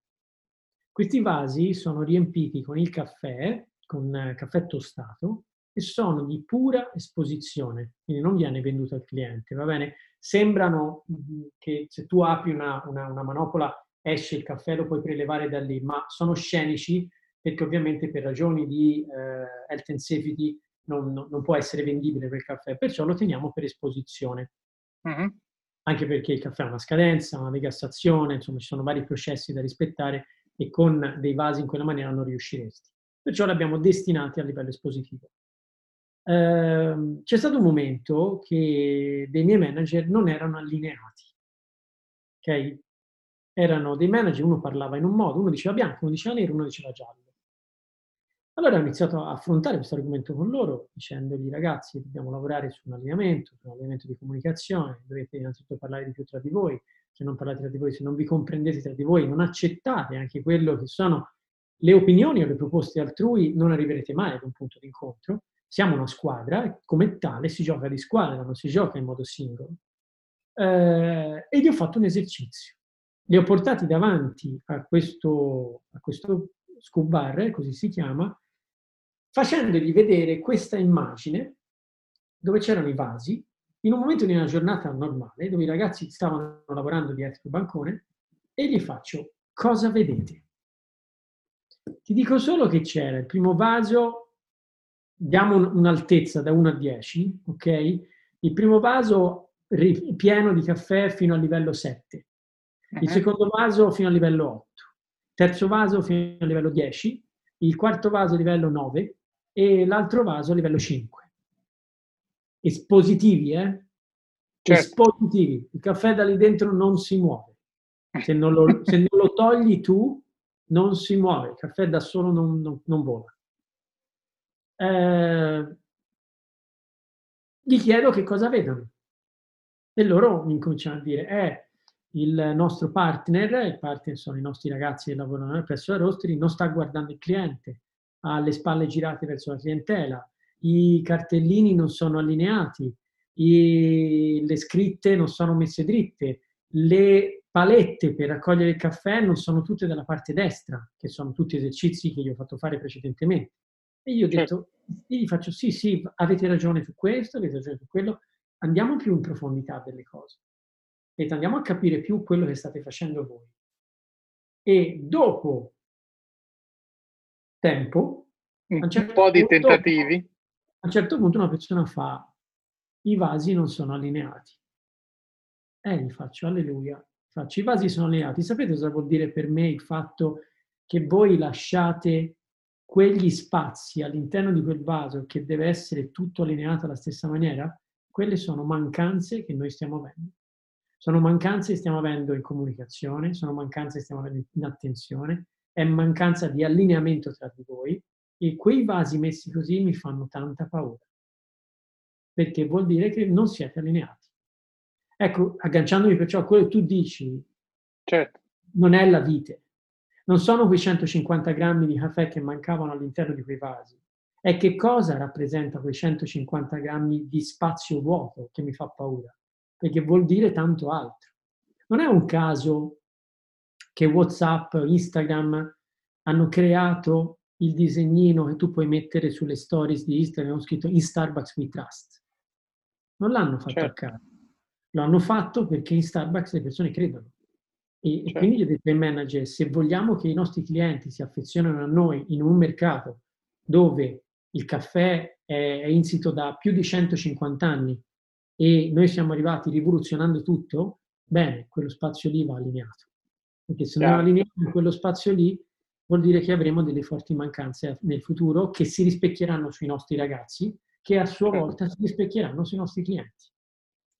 Questi vasi sono riempiti con il caffè, con eh, caffè tostato, e sono di pura esposizione, quindi non viene venduto al cliente, va bene? Sembrano che se tu apri una, una, una manopola esce il caffè, lo puoi prelevare da lì, ma sono scenici perché ovviamente per ragioni di eh, health and safety non, non, può essere vendibile quel caffè, perciò lo teniamo per esposizione. Uh-huh. Anche perché il caffè ha una scadenza, una degassazione, insomma ci sono vari processi da rispettare e con dei vasi in quella maniera non riusciresti. Perciò li abbiamo destinati a livello espositivo. Eh, c'è stato un momento che dei miei manager non erano allineati. Ok? Erano dei manager, uno parlava in un modo, uno diceva bianco, uno diceva nero, uno diceva giallo. Allora ho iniziato a affrontare questo argomento con loro, dicendogli ragazzi, dobbiamo lavorare su un allineamento, su un allineamento di comunicazione, dovete innanzitutto parlare di più tra di voi, se non parlate tra di voi, se non vi comprendete tra di voi, non accettate anche quello che sono le opinioni o le proposte altrui, non arriverete mai ad un punto di incontro. Siamo una squadra e come tale si gioca di squadra, non si gioca in modo singolo. Eh, e gli ho fatto un esercizio. Li ho portati davanti a questo, a questo scoop bar, così si chiama, facendogli vedere questa immagine dove c'erano i vasi, in un momento di una giornata normale, dove i ragazzi stavano lavorando dietro il bancone, e gli faccio, cosa vedete? Ti dico solo che c'era il primo vaso, diamo un'altezza da 1 a 10, ok? Il primo vaso pieno di caffè fino al livello 7, il secondo vaso fino al livello 8, terzo vaso fino al livello 10, il quarto vaso livello 9, e l'altro vaso a livello 5. Espositivi, eh? Certo. Espositivi. Il caffè da lì dentro non si muove. Se non lo, se non lo togli tu, non si muove. Il caffè da solo non, non, non vola. Eh, gli chiedo che cosa vedono. E loro mi incominciano a dire, eh, il nostro partner, i partner sono i nostri ragazzi che lavorano presso la Roastery, non sta guardando il cliente, ha le spalle girate verso la clientela, i cartellini non sono allineati, i, le scritte non sono messe dritte, le palette per raccogliere il caffè non sono tutte dalla parte destra, che sono tutti esercizi che gli ho fatto fare precedentemente. E io ho detto. Io gli faccio sì, sì, avete ragione su questo, avete ragione su quello, andiamo più in profondità delle cose. e andiamo a capire più quello che state facendo voi. E dopo tempo, un certo po' di punto, tentativi, a un certo punto una persona fa, i vasi non sono allineati. E gli faccio, alleluia, faccio, i vasi sono allineati. Sapete cosa vuol dire per me il fatto che voi lasciate quegli spazi all'interno di quel vaso che deve essere tutto allineato alla stessa maniera? Quelle sono mancanze che noi stiamo avendo. Sono mancanze che stiamo avendo in comunicazione, sono mancanze che stiamo avendo in attenzione, è mancanza di allineamento tra di voi e quei vasi messi così mi fanno tanta paura. Perché vuol dire che non siete allineati. Ecco, agganciandomi perciò a quello che tu dici, certo. non è la vite. Non sono quei 150 grammi di caffè che mancavano all'interno di quei vasi. È che cosa rappresenta quei 150 grammi di spazio vuoto che mi fa paura perché vuol dire tanto altro. Non è un caso che WhatsApp, Instagram hanno creato il disegnino che tu puoi mettere sulle stories di Instagram, ho scritto in Starbucks we trust. Non l'hanno fatto certo. a caso. Lo hanno fatto perché in Starbucks le persone credono. E, certo. quindi gli ho detto ai manager, se vogliamo che i nostri clienti si affezionino a noi in un mercato dove il caffè è, insito da più di 150 anni e noi siamo arrivati rivoluzionando tutto, bene, quello spazio lì va allineato. Perché se non allineiamo quello spazio lì, vuol dire che avremo delle forti mancanze nel futuro che si rispecchieranno sui nostri ragazzi, che a sua certo. volta si rispecchieranno sui nostri clienti.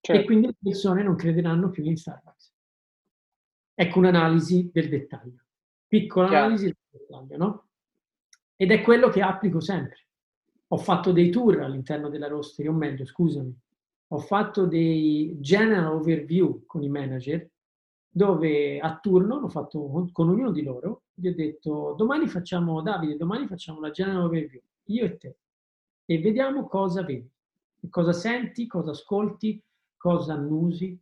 Certo. E quindi le persone non crederanno più in Starbucks. Ecco un'analisi del dettaglio. Piccola Chiaro. analisi del dettaglio, no? Ed è quello che applico sempre. Ho fatto dei tour all'interno della rostery, o meglio, scusami, ho fatto dei general overview con i manager dove a turno l'ho fatto con ognuno di loro, gli ho detto domani facciamo, Davide, domani facciamo la general overview, io e te, e vediamo cosa vedi, cosa senti, cosa ascolti, cosa annusi,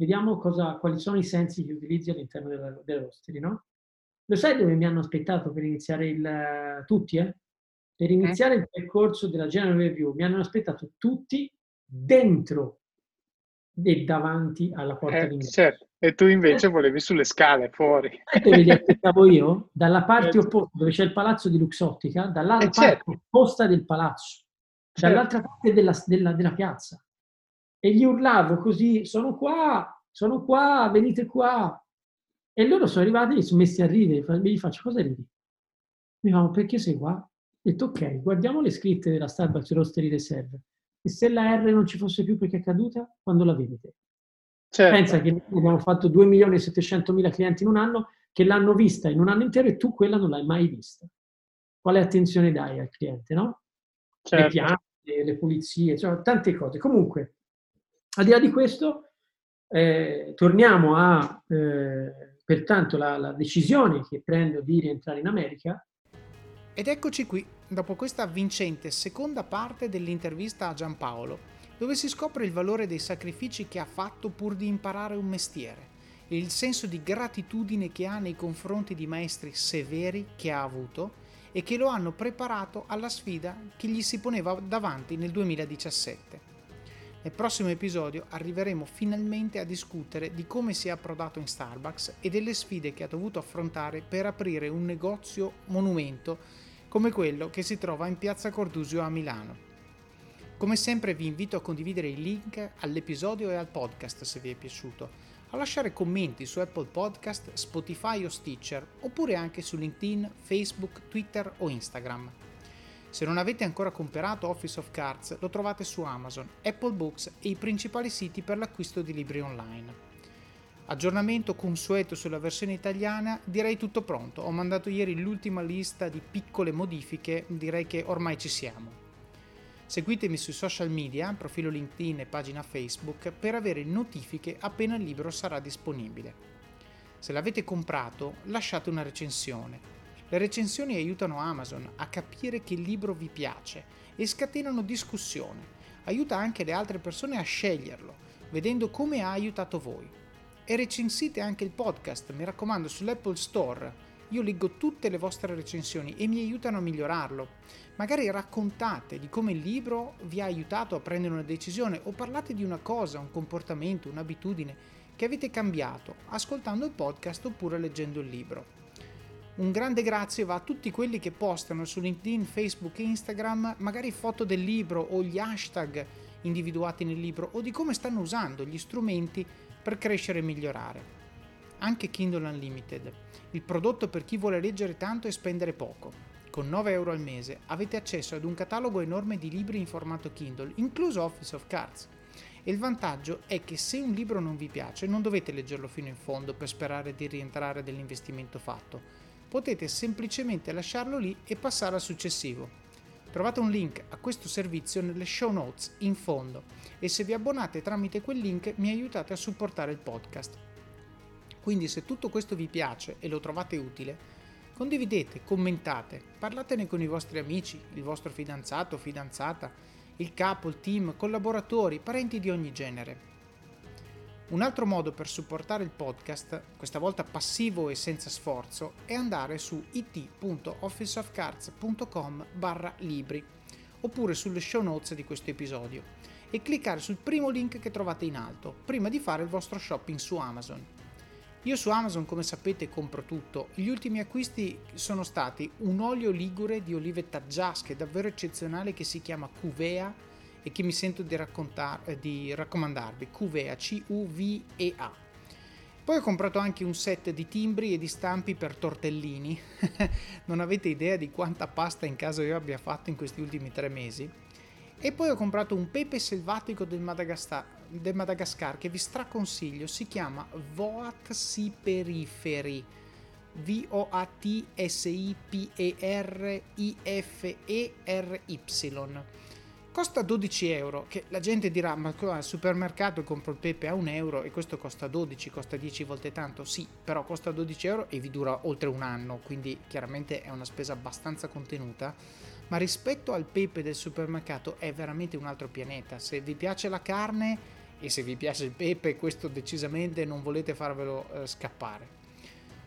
vediamo cosa, quali sono i sensi che utilizzi all'interno della, rostery, no? Lo sai dove mi hanno aspettato per iniziare il... tutti, eh? Per iniziare il percorso della general review mi hanno aspettato tutti dentro e davanti alla porta eh, d'ingresso. Certo. E tu invece eh. volevi sulle scale, fuori. Dove li aspettavo io? Dalla parte certo. opposta, dove c'è il palazzo di Luxottica, dall'altra eh, certo. parte opposta del palazzo, certo. dall'altra parte della, della, della piazza. E gli urlavo così, sono qua, sono qua, venite qua. E loro sono arrivati e sono messi a ridere. Gli faccio, cosa ridi? Mi fanno, perché sei qua? Ho detto, ok, guardiamo le scritte della Starbucks Roastery Reserve. E se la R non ci fosse più perché è caduta, quando la vedete? Certo. Pensa che abbiamo fatto 2 milioni e 700 mila clienti in un anno che l'hanno vista in un anno intero e tu quella non l'hai mai vista. Quale attenzione dai al cliente, no? Certo. Le piante, le pulizie, cioè, tante cose. Comunque, al di là di questo, eh, torniamo a, eh, pertanto, la, la decisione che prendo di rientrare in America. Ed eccoci qui dopo questa vincente seconda parte dell'intervista a Giampaolo, dove si scopre il valore dei sacrifici che ha fatto pur di imparare un mestiere e il senso di gratitudine che ha nei confronti di maestri severi che ha avuto e che lo hanno preparato alla sfida che gli si poneva davanti nel 2017. Nel prossimo episodio arriveremo finalmente a discutere di come si è approdato in Starbucks e delle sfide che ha dovuto affrontare per aprire un negozio monumento come quello che si trova in piazza Cordusio a Milano. Come sempre vi invito a condividere il link all'episodio e al podcast se vi è piaciuto, a lasciare commenti su Apple Podcast, Spotify o Stitcher, oppure anche su LinkedIn, Facebook, Twitter o Instagram. Se non avete ancora comprato Office of Cards, lo trovate su Amazon, Apple Books e i principali siti per l'acquisto di libri online. Aggiornamento consueto sulla versione italiana, direi tutto pronto. Ho mandato ieri l'ultima lista di piccole modifiche, direi che ormai ci siamo. Seguitemi sui social media, profilo LinkedIn e pagina Facebook per avere notifiche appena il libro sarà disponibile. Se l'avete comprato, lasciate una recensione. Le recensioni aiutano Amazon a capire che il libro vi piace e scatenano discussione. Aiuta anche le altre persone a sceglierlo, vedendo come ha aiutato voi e recensite anche il podcast, mi raccomando, sull'Apple Store. Io leggo tutte le vostre recensioni e mi aiutano a migliorarlo. Magari raccontate di come il libro vi ha aiutato a prendere una decisione o parlate di una cosa, un comportamento, un'abitudine che avete cambiato ascoltando il podcast oppure leggendo il libro. Un grande grazie va a tutti quelli che postano su LinkedIn, Facebook e Instagram magari foto del libro o gli hashtag individuati nel libro o di come stanno usando gli strumenti per crescere e migliorare. Anche Kindle Unlimited, il prodotto per chi vuole leggere tanto e spendere poco. Con 9 euro al mese avete accesso ad un catalogo enorme di libri in formato Kindle, incluso Office of Cards. E il vantaggio è che se un libro non vi piace non dovete leggerlo fino in fondo per sperare di rientrare dell'investimento fatto potete semplicemente lasciarlo lì e passare al successivo. Trovate un link a questo servizio nelle show notes in fondo e se vi abbonate tramite quel link mi aiutate a supportare il podcast. Quindi se tutto questo vi piace e lo trovate utile, condividete, commentate, parlatene con i vostri amici, il vostro fidanzato o fidanzata, il capo, il team, collaboratori, parenti di ogni genere. Un altro modo per supportare il podcast, questa volta passivo e senza sforzo, è andare su it.officeofcards.com barra libri oppure sulle show notes di questo episodio e cliccare sul primo link che trovate in alto prima di fare il vostro shopping su Amazon. Io su Amazon, come sapete, compro tutto. Gli ultimi acquisti sono stati un olio ligure di olivetta giasche davvero eccezionale che si chiama Cuvea e che mi sento di, eh, di raccomandarvi, Cuvea, C-U-V-E-A. Poi ho comprato anche un set di timbri e di stampi per tortellini, non avete idea di quanta pasta in casa io abbia fatto in questi ultimi tre mesi. E poi ho comprato un pepe selvatico del Madagascar, del Madagascar che vi straconsiglio, si chiama Voat Siperiferi. V-O-A-T-S-I-P-E-R-I-F-E-R-Y costa 12 euro, che la gente dirà ma al supermercato compro il pepe a 1 euro e questo costa 12, costa 10 volte tanto, sì, però costa 12 euro e vi dura oltre un anno, quindi chiaramente è una spesa abbastanza contenuta, ma rispetto al pepe del supermercato è veramente un altro pianeta, se vi piace la carne e se vi piace il pepe questo decisamente non volete farvelo eh, scappare.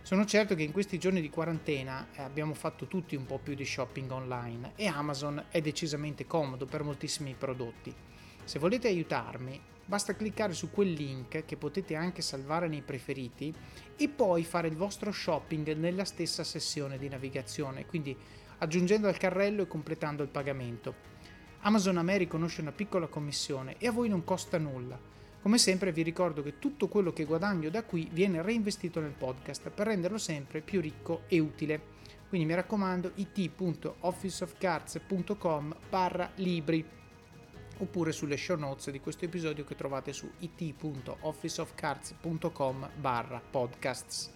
Sono certo che in questi giorni di quarantena eh, abbiamo fatto tutti un po' più di shopping online e Amazon è decisamente comodo per moltissimi prodotti. Se volete aiutarmi, basta cliccare su quel link che potete anche salvare nei preferiti e poi fare il vostro shopping nella stessa sessione di navigazione, quindi aggiungendo al carrello e completando il pagamento. Amazon a me riconosce una piccola commissione e a voi non costa nulla come sempre vi ricordo che tutto quello che guadagno da qui viene reinvestito nel podcast per renderlo sempre più ricco e utile. Quindi mi raccomando it.officeofcards.com barra libri oppure sulle show notes di questo episodio che trovate su it.officeofcards.com barra podcasts.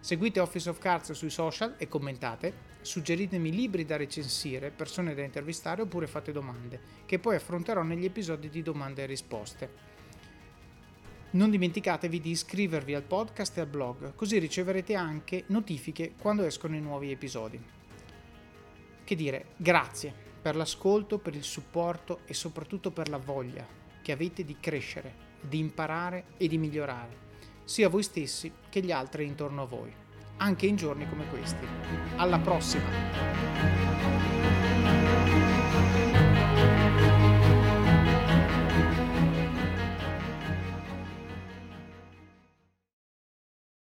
Seguite Office of Cards sui social e commentate, suggeritemi libri da recensire, persone da intervistare oppure fate domande, che poi affronterò negli episodi di domande e risposte. Non dimenticatevi di iscrivervi al podcast e al blog, così riceverete anche notifiche quando escono i nuovi episodi. Che dire, grazie per l'ascolto, per il supporto e soprattutto per la voglia che avete di crescere, di imparare e di migliorare, sia voi stessi che gli altri intorno a voi, anche in giorni come questi. Alla prossima!